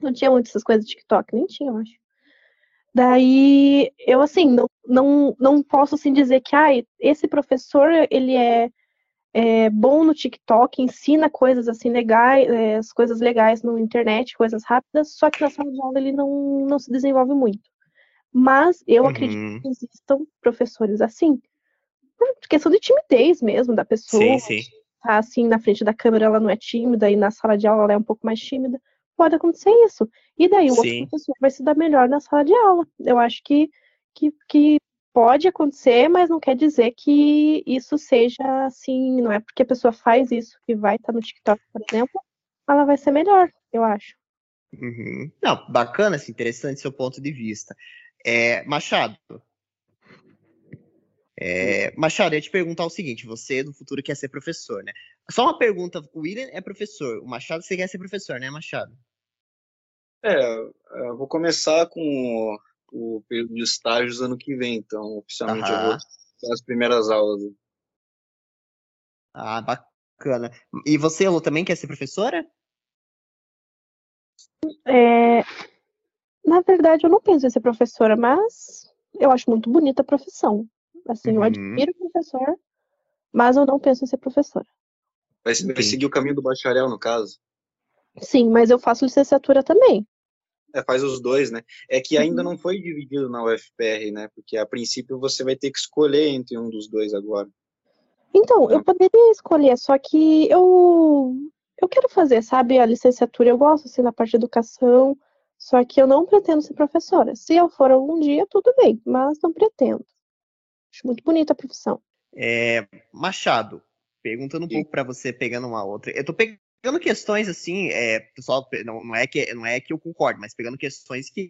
não tinha muitas essas coisas de TikTok, nem tinha, eu acho. Daí, eu assim, não, não, não posso assim dizer que ah, esse professor, ele é, é bom no TikTok, ensina coisas assim legais, é, as coisas legais no internet, coisas rápidas, só que na sala de aula ele não, não se desenvolve muito. Mas eu uhum. acredito que existam professores assim, por questão de timidez mesmo da pessoa. Sim, sim. Tá assim na frente da câmera, ela não é tímida, e na sala de aula ela é um pouco mais tímida pode acontecer isso. E daí o Sim. outro professor vai se dar melhor na sala de aula. Eu acho que, que, que pode acontecer, mas não quer dizer que isso seja assim, não é porque a pessoa faz isso que vai estar no TikTok, por exemplo, ela vai ser melhor, eu acho. Uhum. Não, bacana, assim, interessante seu ponto de vista. É, Machado. É, Machado, eu ia te perguntar o seguinte: você no futuro quer ser professor, né? Só uma pergunta: o William é professor, o Machado você quer ser professor, né, Machado? É, eu vou começar com o período de estágios ano que vem, então oficialmente eu vou ter as primeiras aulas. Ah, bacana. E você, Lu, também quer ser professora? É, na verdade, eu não penso em ser professora, mas eu acho muito bonita a profissão. Assim, uhum. eu admiro o professor, mas eu não penso em ser professora. Vai, vai seguir o caminho do bacharel, no caso? Sim, mas eu faço licenciatura também. É, faz os dois, né? É que ainda uhum. não foi dividido na UFPR, né? Porque a princípio você vai ter que escolher entre um dos dois agora. Então, eu poderia escolher, só que eu eu quero fazer, sabe, a licenciatura, eu gosto assim na parte de educação, só que eu não pretendo ser professora. Se eu for algum dia, tudo bem, mas não pretendo. Acho muito bonita a profissão. É, Machado, perguntando um pouco para você, pegando uma outra. Eu tô pegando pegando questões assim, é, pessoal, não, não, é que, não é que eu concordo, mas pegando questões que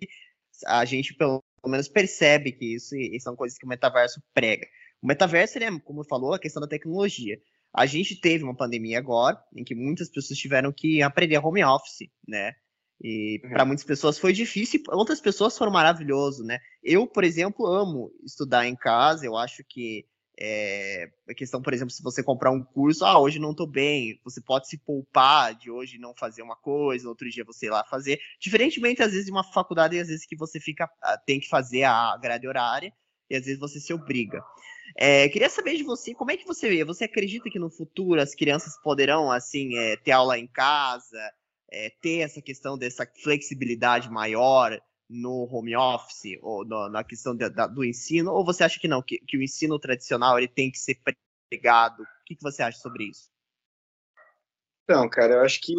a gente pelo menos percebe que isso, são coisas que o metaverso prega. O metaverso, ele é, como falou, a questão da tecnologia. A gente teve uma pandemia agora, em que muitas pessoas tiveram que aprender home office, né? E uhum. para muitas pessoas foi difícil, outras pessoas foram maravilhoso, né? Eu, por exemplo, amo estudar em casa, eu acho que é, a questão, por exemplo, se você comprar um curso, ah, hoje não estou bem, você pode se poupar de hoje não fazer uma coisa, outro dia você ir lá fazer. Diferentemente, às vezes, de uma faculdade, às vezes que você fica, ah, tem que fazer a grade horária, e às vezes você se obriga. É, queria saber de você, como é que você vê? Você acredita que no futuro as crianças poderão, assim, é, ter aula em casa, é, ter essa questão dessa flexibilidade maior? No home office ou no, na questão de, da, do ensino? Ou você acha que não, que, que, o ensino tradicional ele tem que ser pregado? O que, que você acha sobre isso? Então, cara, eu acho que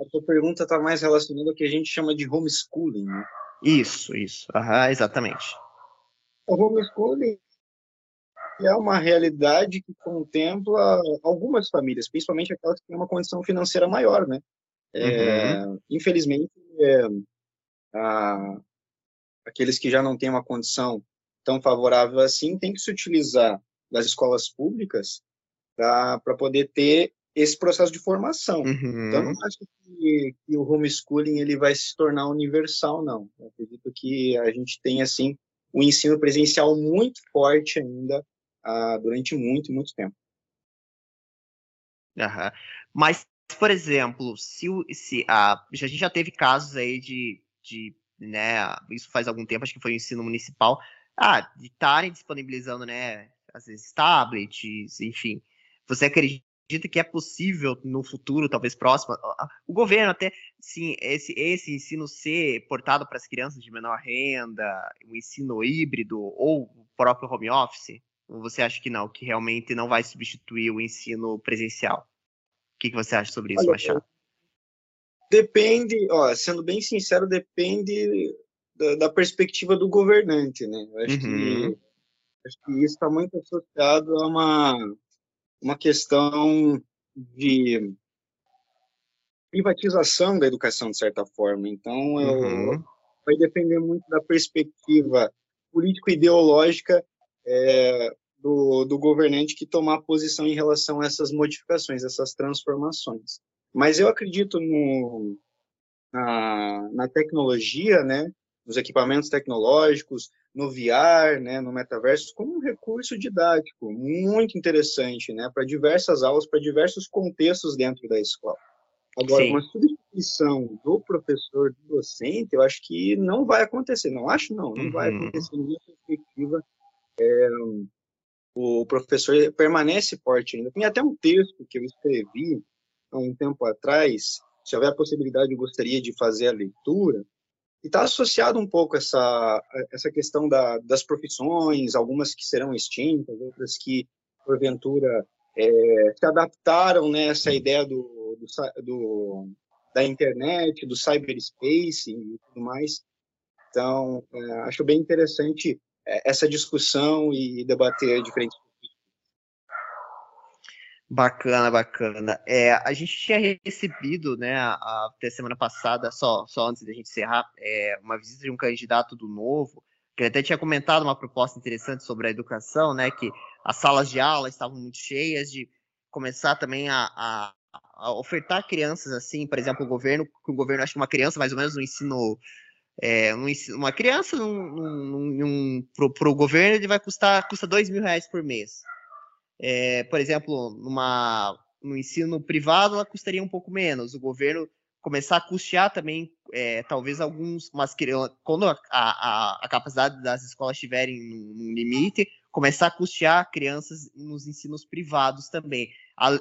a tua pergunta está mais relacionada ao que a gente chama de homeschooling, né? Isso, isso. Uhum, exatamente. O homeschooling é uma realidade que contempla algumas famílias, principalmente aquelas que têm uma condição financeira maior, né? É, uhum. Infelizmente, é, a, aqueles que já não têm uma condição tão favorável assim, tem que se utilizar das escolas públicas para poder ter esse processo de formação. Uhum. Então, não acho que, que, o homeschooling ele vai se tornar universal, não. Eu acredito que a gente tem, assim, o um ensino presencial muito forte ainda uh, durante muito, muito tempo. Uhum. Mas por exemplo, se, se a, a gente já teve casos aí de, de, né, isso faz algum tempo, acho que foi o ensino municipal, ah, de estarem disponibilizando, né, às vezes tablets, enfim. Você acredita que é possível no futuro, talvez próximo, o governo até, sim, esse, esse ensino ser portado para as crianças de menor renda, o ensino híbrido ou o próprio home office? Ou você acha que não, que realmente não vai substituir o ensino presencial? O que, que você acha sobre isso, Olha, Machado? Depende, ó, sendo bem sincero, depende da, da perspectiva do governante, né? Eu acho, Uhum. que, acho que isso está muito associado a uma, uma questão de privatização da educação, de certa forma. Então, eu, Uhum. vai depender muito da perspectiva político-ideológica é, do, do governante que tomar posição em relação a essas modificações, essas transformações. Mas eu acredito no, na, na tecnologia, né, nos equipamentos tecnológicos, no VR, né, no metaverso, como um recurso didático muito interessante, né, para diversas aulas, para diversos contextos dentro da escola. Agora, Sim. uma substituição do professor, do docente, eu acho que não vai acontecer. Não acho, não. Não vai Uhum. acontecer em minha perspectiva. É, o professor permanece forte ainda. Tem até um texto que eu escrevi há um tempo atrás. Se houver a possibilidade, eu gostaria de fazer a leitura. E está associado um pouco essa essa questão da, das profissões, algumas que serão extintas, outras que porventura é, se adaptaram né, essa ideia do, do, do- da internet, do cyberspace e tudo mais. Então, é, acho bem interessante é, essa discussão e debater diferentes. Bacana, bacana. É, a gente tinha recebido, né, até semana passada, só, só antes da gente encerrar, é, uma visita de um candidato do Novo, que até tinha comentado uma proposta interessante sobre a educação, né, que as salas de aula estavam muito cheias, de começar também a, a- a ofertar crianças, assim, por exemplo, o governo, que o governo acha que uma criança, mais ou menos no ensino, é, uma criança pro, pro governo, ele vai custar, custa dois mil reais por mês é, por exemplo, numa, no ensino privado, ela custaria um pouco menos. O governo começar a custear também, é, talvez alguns, mas quando a, a, a capacidade das escolas estiverem num, limite, começar a custear crianças nos ensinos privados também.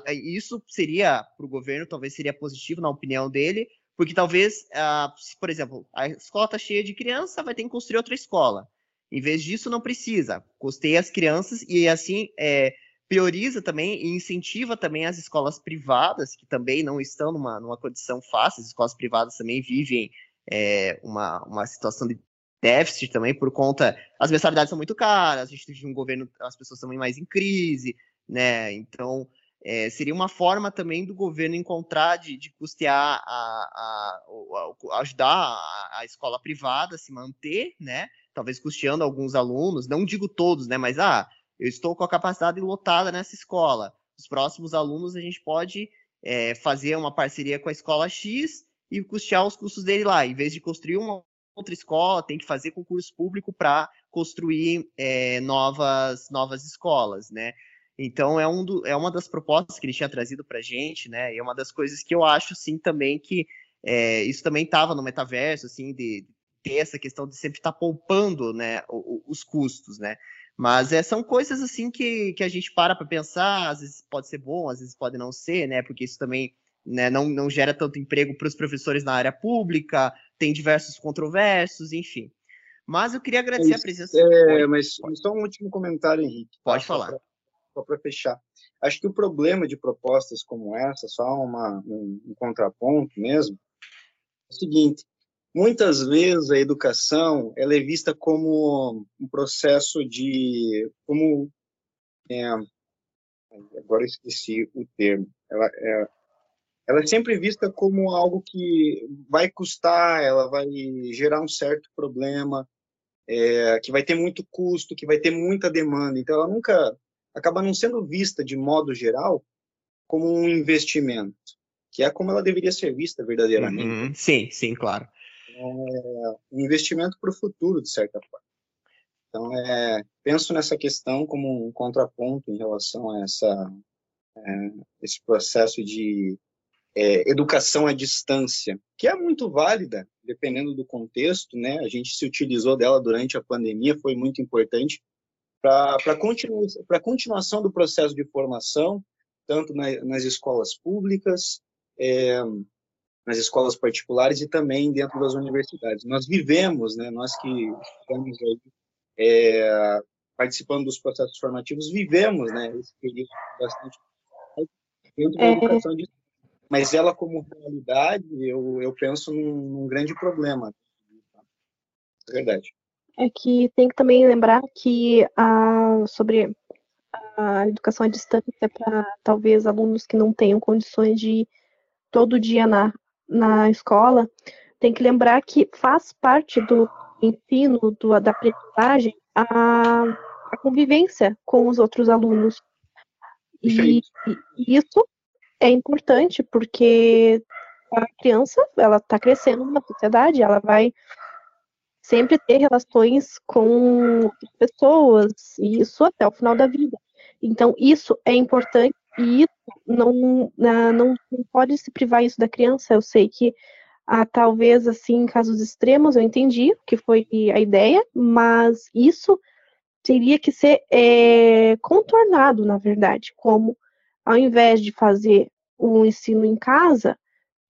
Isso seria, para o governo, talvez seria positivo, na opinião dele, porque talvez, ah, por exemplo, a escola está cheia de criança, vai ter que construir outra escola. Em vez disso, não precisa. Custeia as crianças e assim é, prioriza também e incentiva também as escolas privadas, que também não estão numa, numa condição fácil, as escolas privadas também vivem é, uma, uma situação de déficit também por conta, as mensalidades são muito caras, a gente vive um governo, as pessoas também mais em crise, né, então é, seria uma forma também do governo encontrar de, de custear, a, a, a- ajudar a, a escola privada a se manter, né, talvez custeando alguns alunos, não digo todos, né, mas ah, eu estou com a capacidade lotada nessa escola. Os próximos alunos a gente pode é, fazer uma parceria com a escola X e custear os custos dele lá. Em vez de construir uma outra escola, tem que fazer concurso público para construir é, novas, novas escolas, né? Então é, um do, é uma das propostas que ele tinha trazido para a gente, né? E é uma das coisas que eu acho, sim, também que é, isso também estava no metaverso, assim, de ter essa questão de sempre estar tá poupando, né, os custos, né? Mas é, são coisas assim que, que a gente para para pensar, às vezes pode ser bom, às vezes pode não ser, né? Porque isso também né, não, não gera tanto emprego para os professores na área pública, tem diversos controversos, enfim. Mas eu queria agradecer Mas, a presença. É, mas só um último comentário, Henrique. Pode Só falar. Só para fechar. Acho que o problema de propostas como essa, só uma, um, um contraponto mesmo, é o seguinte: muitas vezes a educação ela é vista como um processo de como é, agora esqueci o termo. Ela é, ela é sempre vista como algo que vai custar ela vai gerar um certo problema é, que vai ter muito custo que vai ter muita demanda. Então ela nunca acaba não sendo vista de modo geral como um investimento que é como ela deveria ser vista verdadeiramente. Uhum, Sim, sim, claro. Um investimento para o futuro, de certa forma. Então, é, penso nessa questão como um contraponto em relação a essa, é, esse processo de é, educação à distância, que é muito válida, dependendo do contexto, né? A gente se utilizou dela durante a pandemia, foi muito importante para a continu, continuação do processo de formação, tanto na, nas escolas públicas, é, nas escolas particulares e também dentro das universidades. Nós vivemos, né, nós que estamos aí, é, participando dos processos formativos, vivemos né, esse período bastante dentro da é. educação de mas ela como realidade, eu, eu penso num, num grande problema. É verdade. É que tem que também lembrar que a, sobre a educação à distância para talvez alunos que não tenham condições de todo dia na, na escola, tem que lembrar que faz parte do ensino, do, da aprendizagem, a, a convivência com os outros alunos. E, e, isso é importante porque a criança ela está crescendo numa sociedade, ela vai sempre ter relações com pessoas, e isso até o final da vida. Então, isso é importante e isso não, não, não pode se privar isso da criança. Eu sei que ah, talvez assim, em casos extremos, eu entendi que foi a ideia, mas isso teria que ser é, contornado, na verdade, como ao invés de fazer o ensino em casa,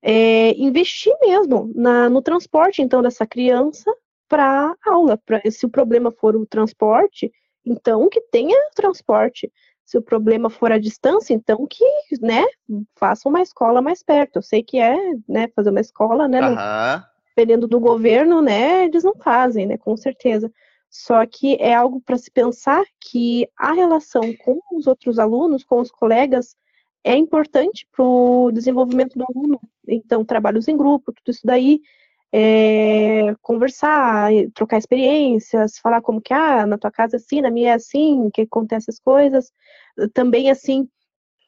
é, investir mesmo na, no transporte, então, dessa criança para aula. Pra, se o problema for o transporte, então que tenha transporte. Se o problema for a distância, então que, né, faça uma escola mais perto. Eu sei que é, né, fazer uma escola, né, uhum. dependendo do governo, né, eles não fazem, né, com certeza. Só que é algo para se pensar que a relação com os outros alunos, com os colegas, é importante para o desenvolvimento do aluno. Então, trabalhos em grupo, tudo isso daí, é, conversar, trocar experiências, falar como que, ah, na tua casa é assim, na minha é assim, que acontece as coisas. Também, assim,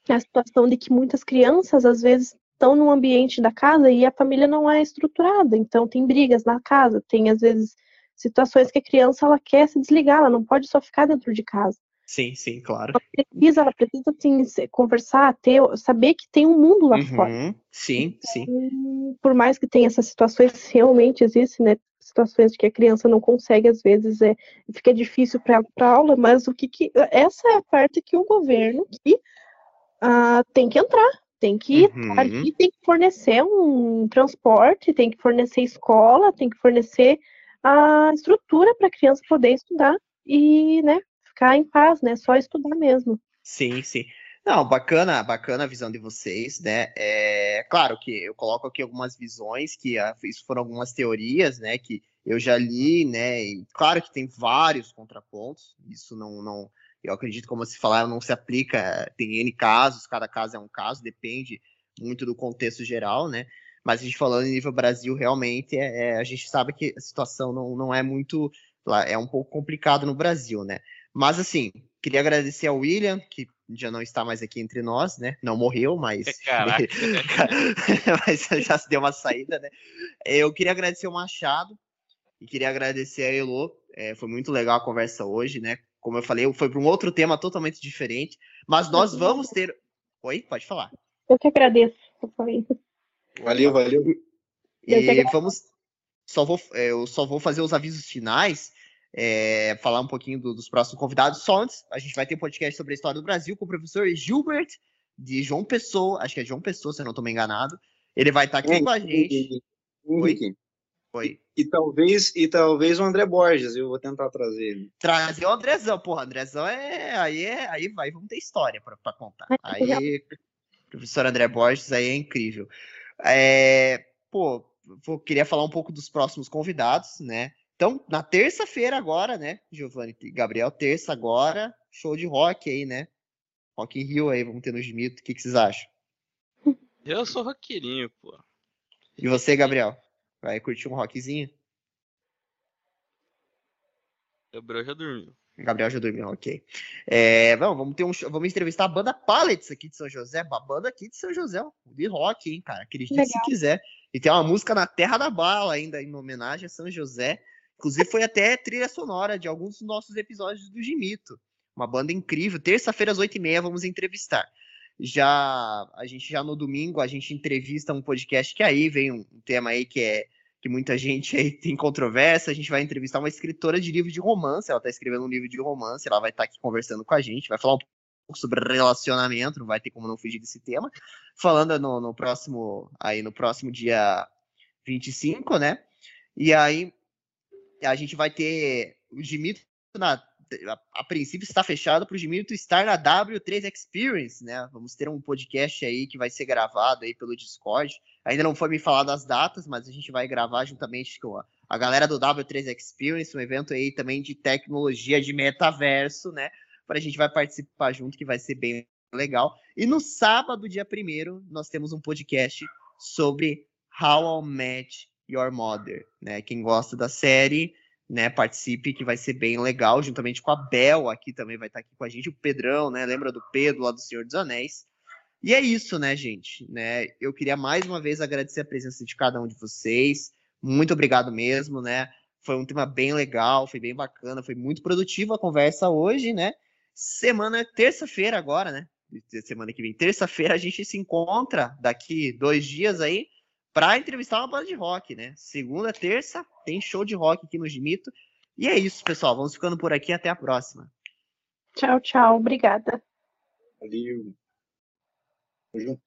a situação de que muitas crianças, às vezes, estão no ambiente da casa e a família não é estruturada, então tem brigas na casa, tem, às vezes, situações que a criança ela quer se desligar, ela não pode só ficar dentro de casa. Sim, sim, claro. Ela precisa, ela precisa assim, conversar, ter, saber que tem um mundo lá uhum, fora. Sim, então, sim. Por mais que tenha essas situações, realmente existem, né? Situações que a criança não consegue, às vezes, é, fica difícil para a aula, mas o que, que. Essa é a parte que o governo que, uh, tem que entrar, tem que uhum. ali, tem que fornecer um transporte, tem que fornecer escola, tem que fornecer a estrutura para a criança poder estudar e, né, ficar em paz, né, só estudar mesmo. Sim, sim. Não, bacana, bacana a visão de vocês, né? É claro que eu coloco aqui algumas visões que ah, isso foram algumas teorias, né? Que eu já li, né? E claro que tem vários contrapontos. Isso não, não, eu acredito como se falaram, não se aplica. Tem n casos, cada caso é um caso, depende muito do contexto geral, né? Mas a gente falando em nível Brasil, realmente, é, é, a gente sabe que a situação não, não é muito, é um pouco complicado no Brasil, né? Mas assim, queria agradecer ao William, que já não está mais aqui entre nós, né? Não morreu, mas, mas já se deu uma saída, né? Eu queria agradecer o Machado e queria agradecer a Elo. É, foi muito legal a conversa hoje, né? Como eu falei, foi para um outro tema totalmente diferente. Mas nós vamos ter. Oi, pode falar. Eu que agradeço. Valeu, valeu. E vamos. Só vou, é, eu só vou fazer os avisos finais é, falar um pouquinho do, dos próximos convidados. Só antes, a gente vai ter um podcast sobre a história do Brasil com o professor Gilbert, de João Pessoa, acho que é João Pessoa, se eu não estou enganado. Ele vai estar tá aqui com a gente. Oi? Oi. E, e, talvez, e talvez o André Borges, eu vou tentar trazer ele. Trazer o Andrezão, porra, Andrezão é. Aí é. Aí vai, vamos ter história para contar. Aí, professor André Borges, aí é incrível. É, pô, vou, queria falar um pouco dos próximos convidados, né? Então, na terça-feira agora, né, Giovanni e Gabriel, terça agora, show de rock aí, né? Rock in Rio aí, vamos ter no Gimito. O que, que vocês acham? Eu sou roqueirinho, pô. E você, Gabriel? Vai curtir um rockzinho? Gabriel já dormiu. Gabriel já dormiu, ok. É, vamos, vamos, ter um, vamos entrevistar a banda Pallets aqui de São José, a banda aqui de São José, de rock, hein, cara. Acredite se quiser. E tem uma música na Terra da Bala ainda, em homenagem a São José. Inclusive, foi até trilha sonora de alguns dos nossos episódios do Gimito. Uma banda incrível. Terça-feira, às 8h30, vamos entrevistar. Já a gente já no domingo a gente entrevista um podcast que aí vem um, um tema aí que é que muita gente aí tem controvérsia. A gente vai entrevistar uma escritora de livro de romance. Ela está escrevendo um livro de romance. Ela vai estar tá aqui conversando com a gente. Vai falar um pouco sobre relacionamento. Não vai ter como não fugir desse tema. Falando no, no próximo aí no próximo dia 25, né? E aí a gente vai ter o Dimito na a, a, princípio está fechado para o Dimito estar na W3 Experience, né? Vamos ter um podcast aí que vai ser gravado aí pelo Discord. Ainda não foi me falar das datas, mas a gente vai gravar juntamente com a, a galera do W3 Experience, um evento aí também de tecnologia de metaverso, né? Para a gente vai participar junto, que vai ser bem legal. E no sábado, dia 1 nós temos um podcast sobre How I Met Your Mother, né? Quem gosta da série né, participe, que vai ser bem legal, juntamente com a Bel aqui também vai estar aqui com a gente, o Pedrão, né, lembra do Pedro lá do Senhor dos Anéis. E é isso, né, gente, né, eu queria mais uma vez agradecer a presença de cada um de vocês, muito obrigado mesmo, né, foi um tema bem legal, foi bem bacana, foi muito produtiva a conversa hoje, né, semana, terça-feira agora, né, semana que vem, terça-feira a gente se encontra daqui dois dias aí, para entrevistar uma banda de rock, né? Segunda, terça, tem show de rock aqui no Gimito. E é isso, pessoal. Vamos ficando por aqui. Até a próxima. Tchau, tchau. Obrigada. Valeu. Tamo junto.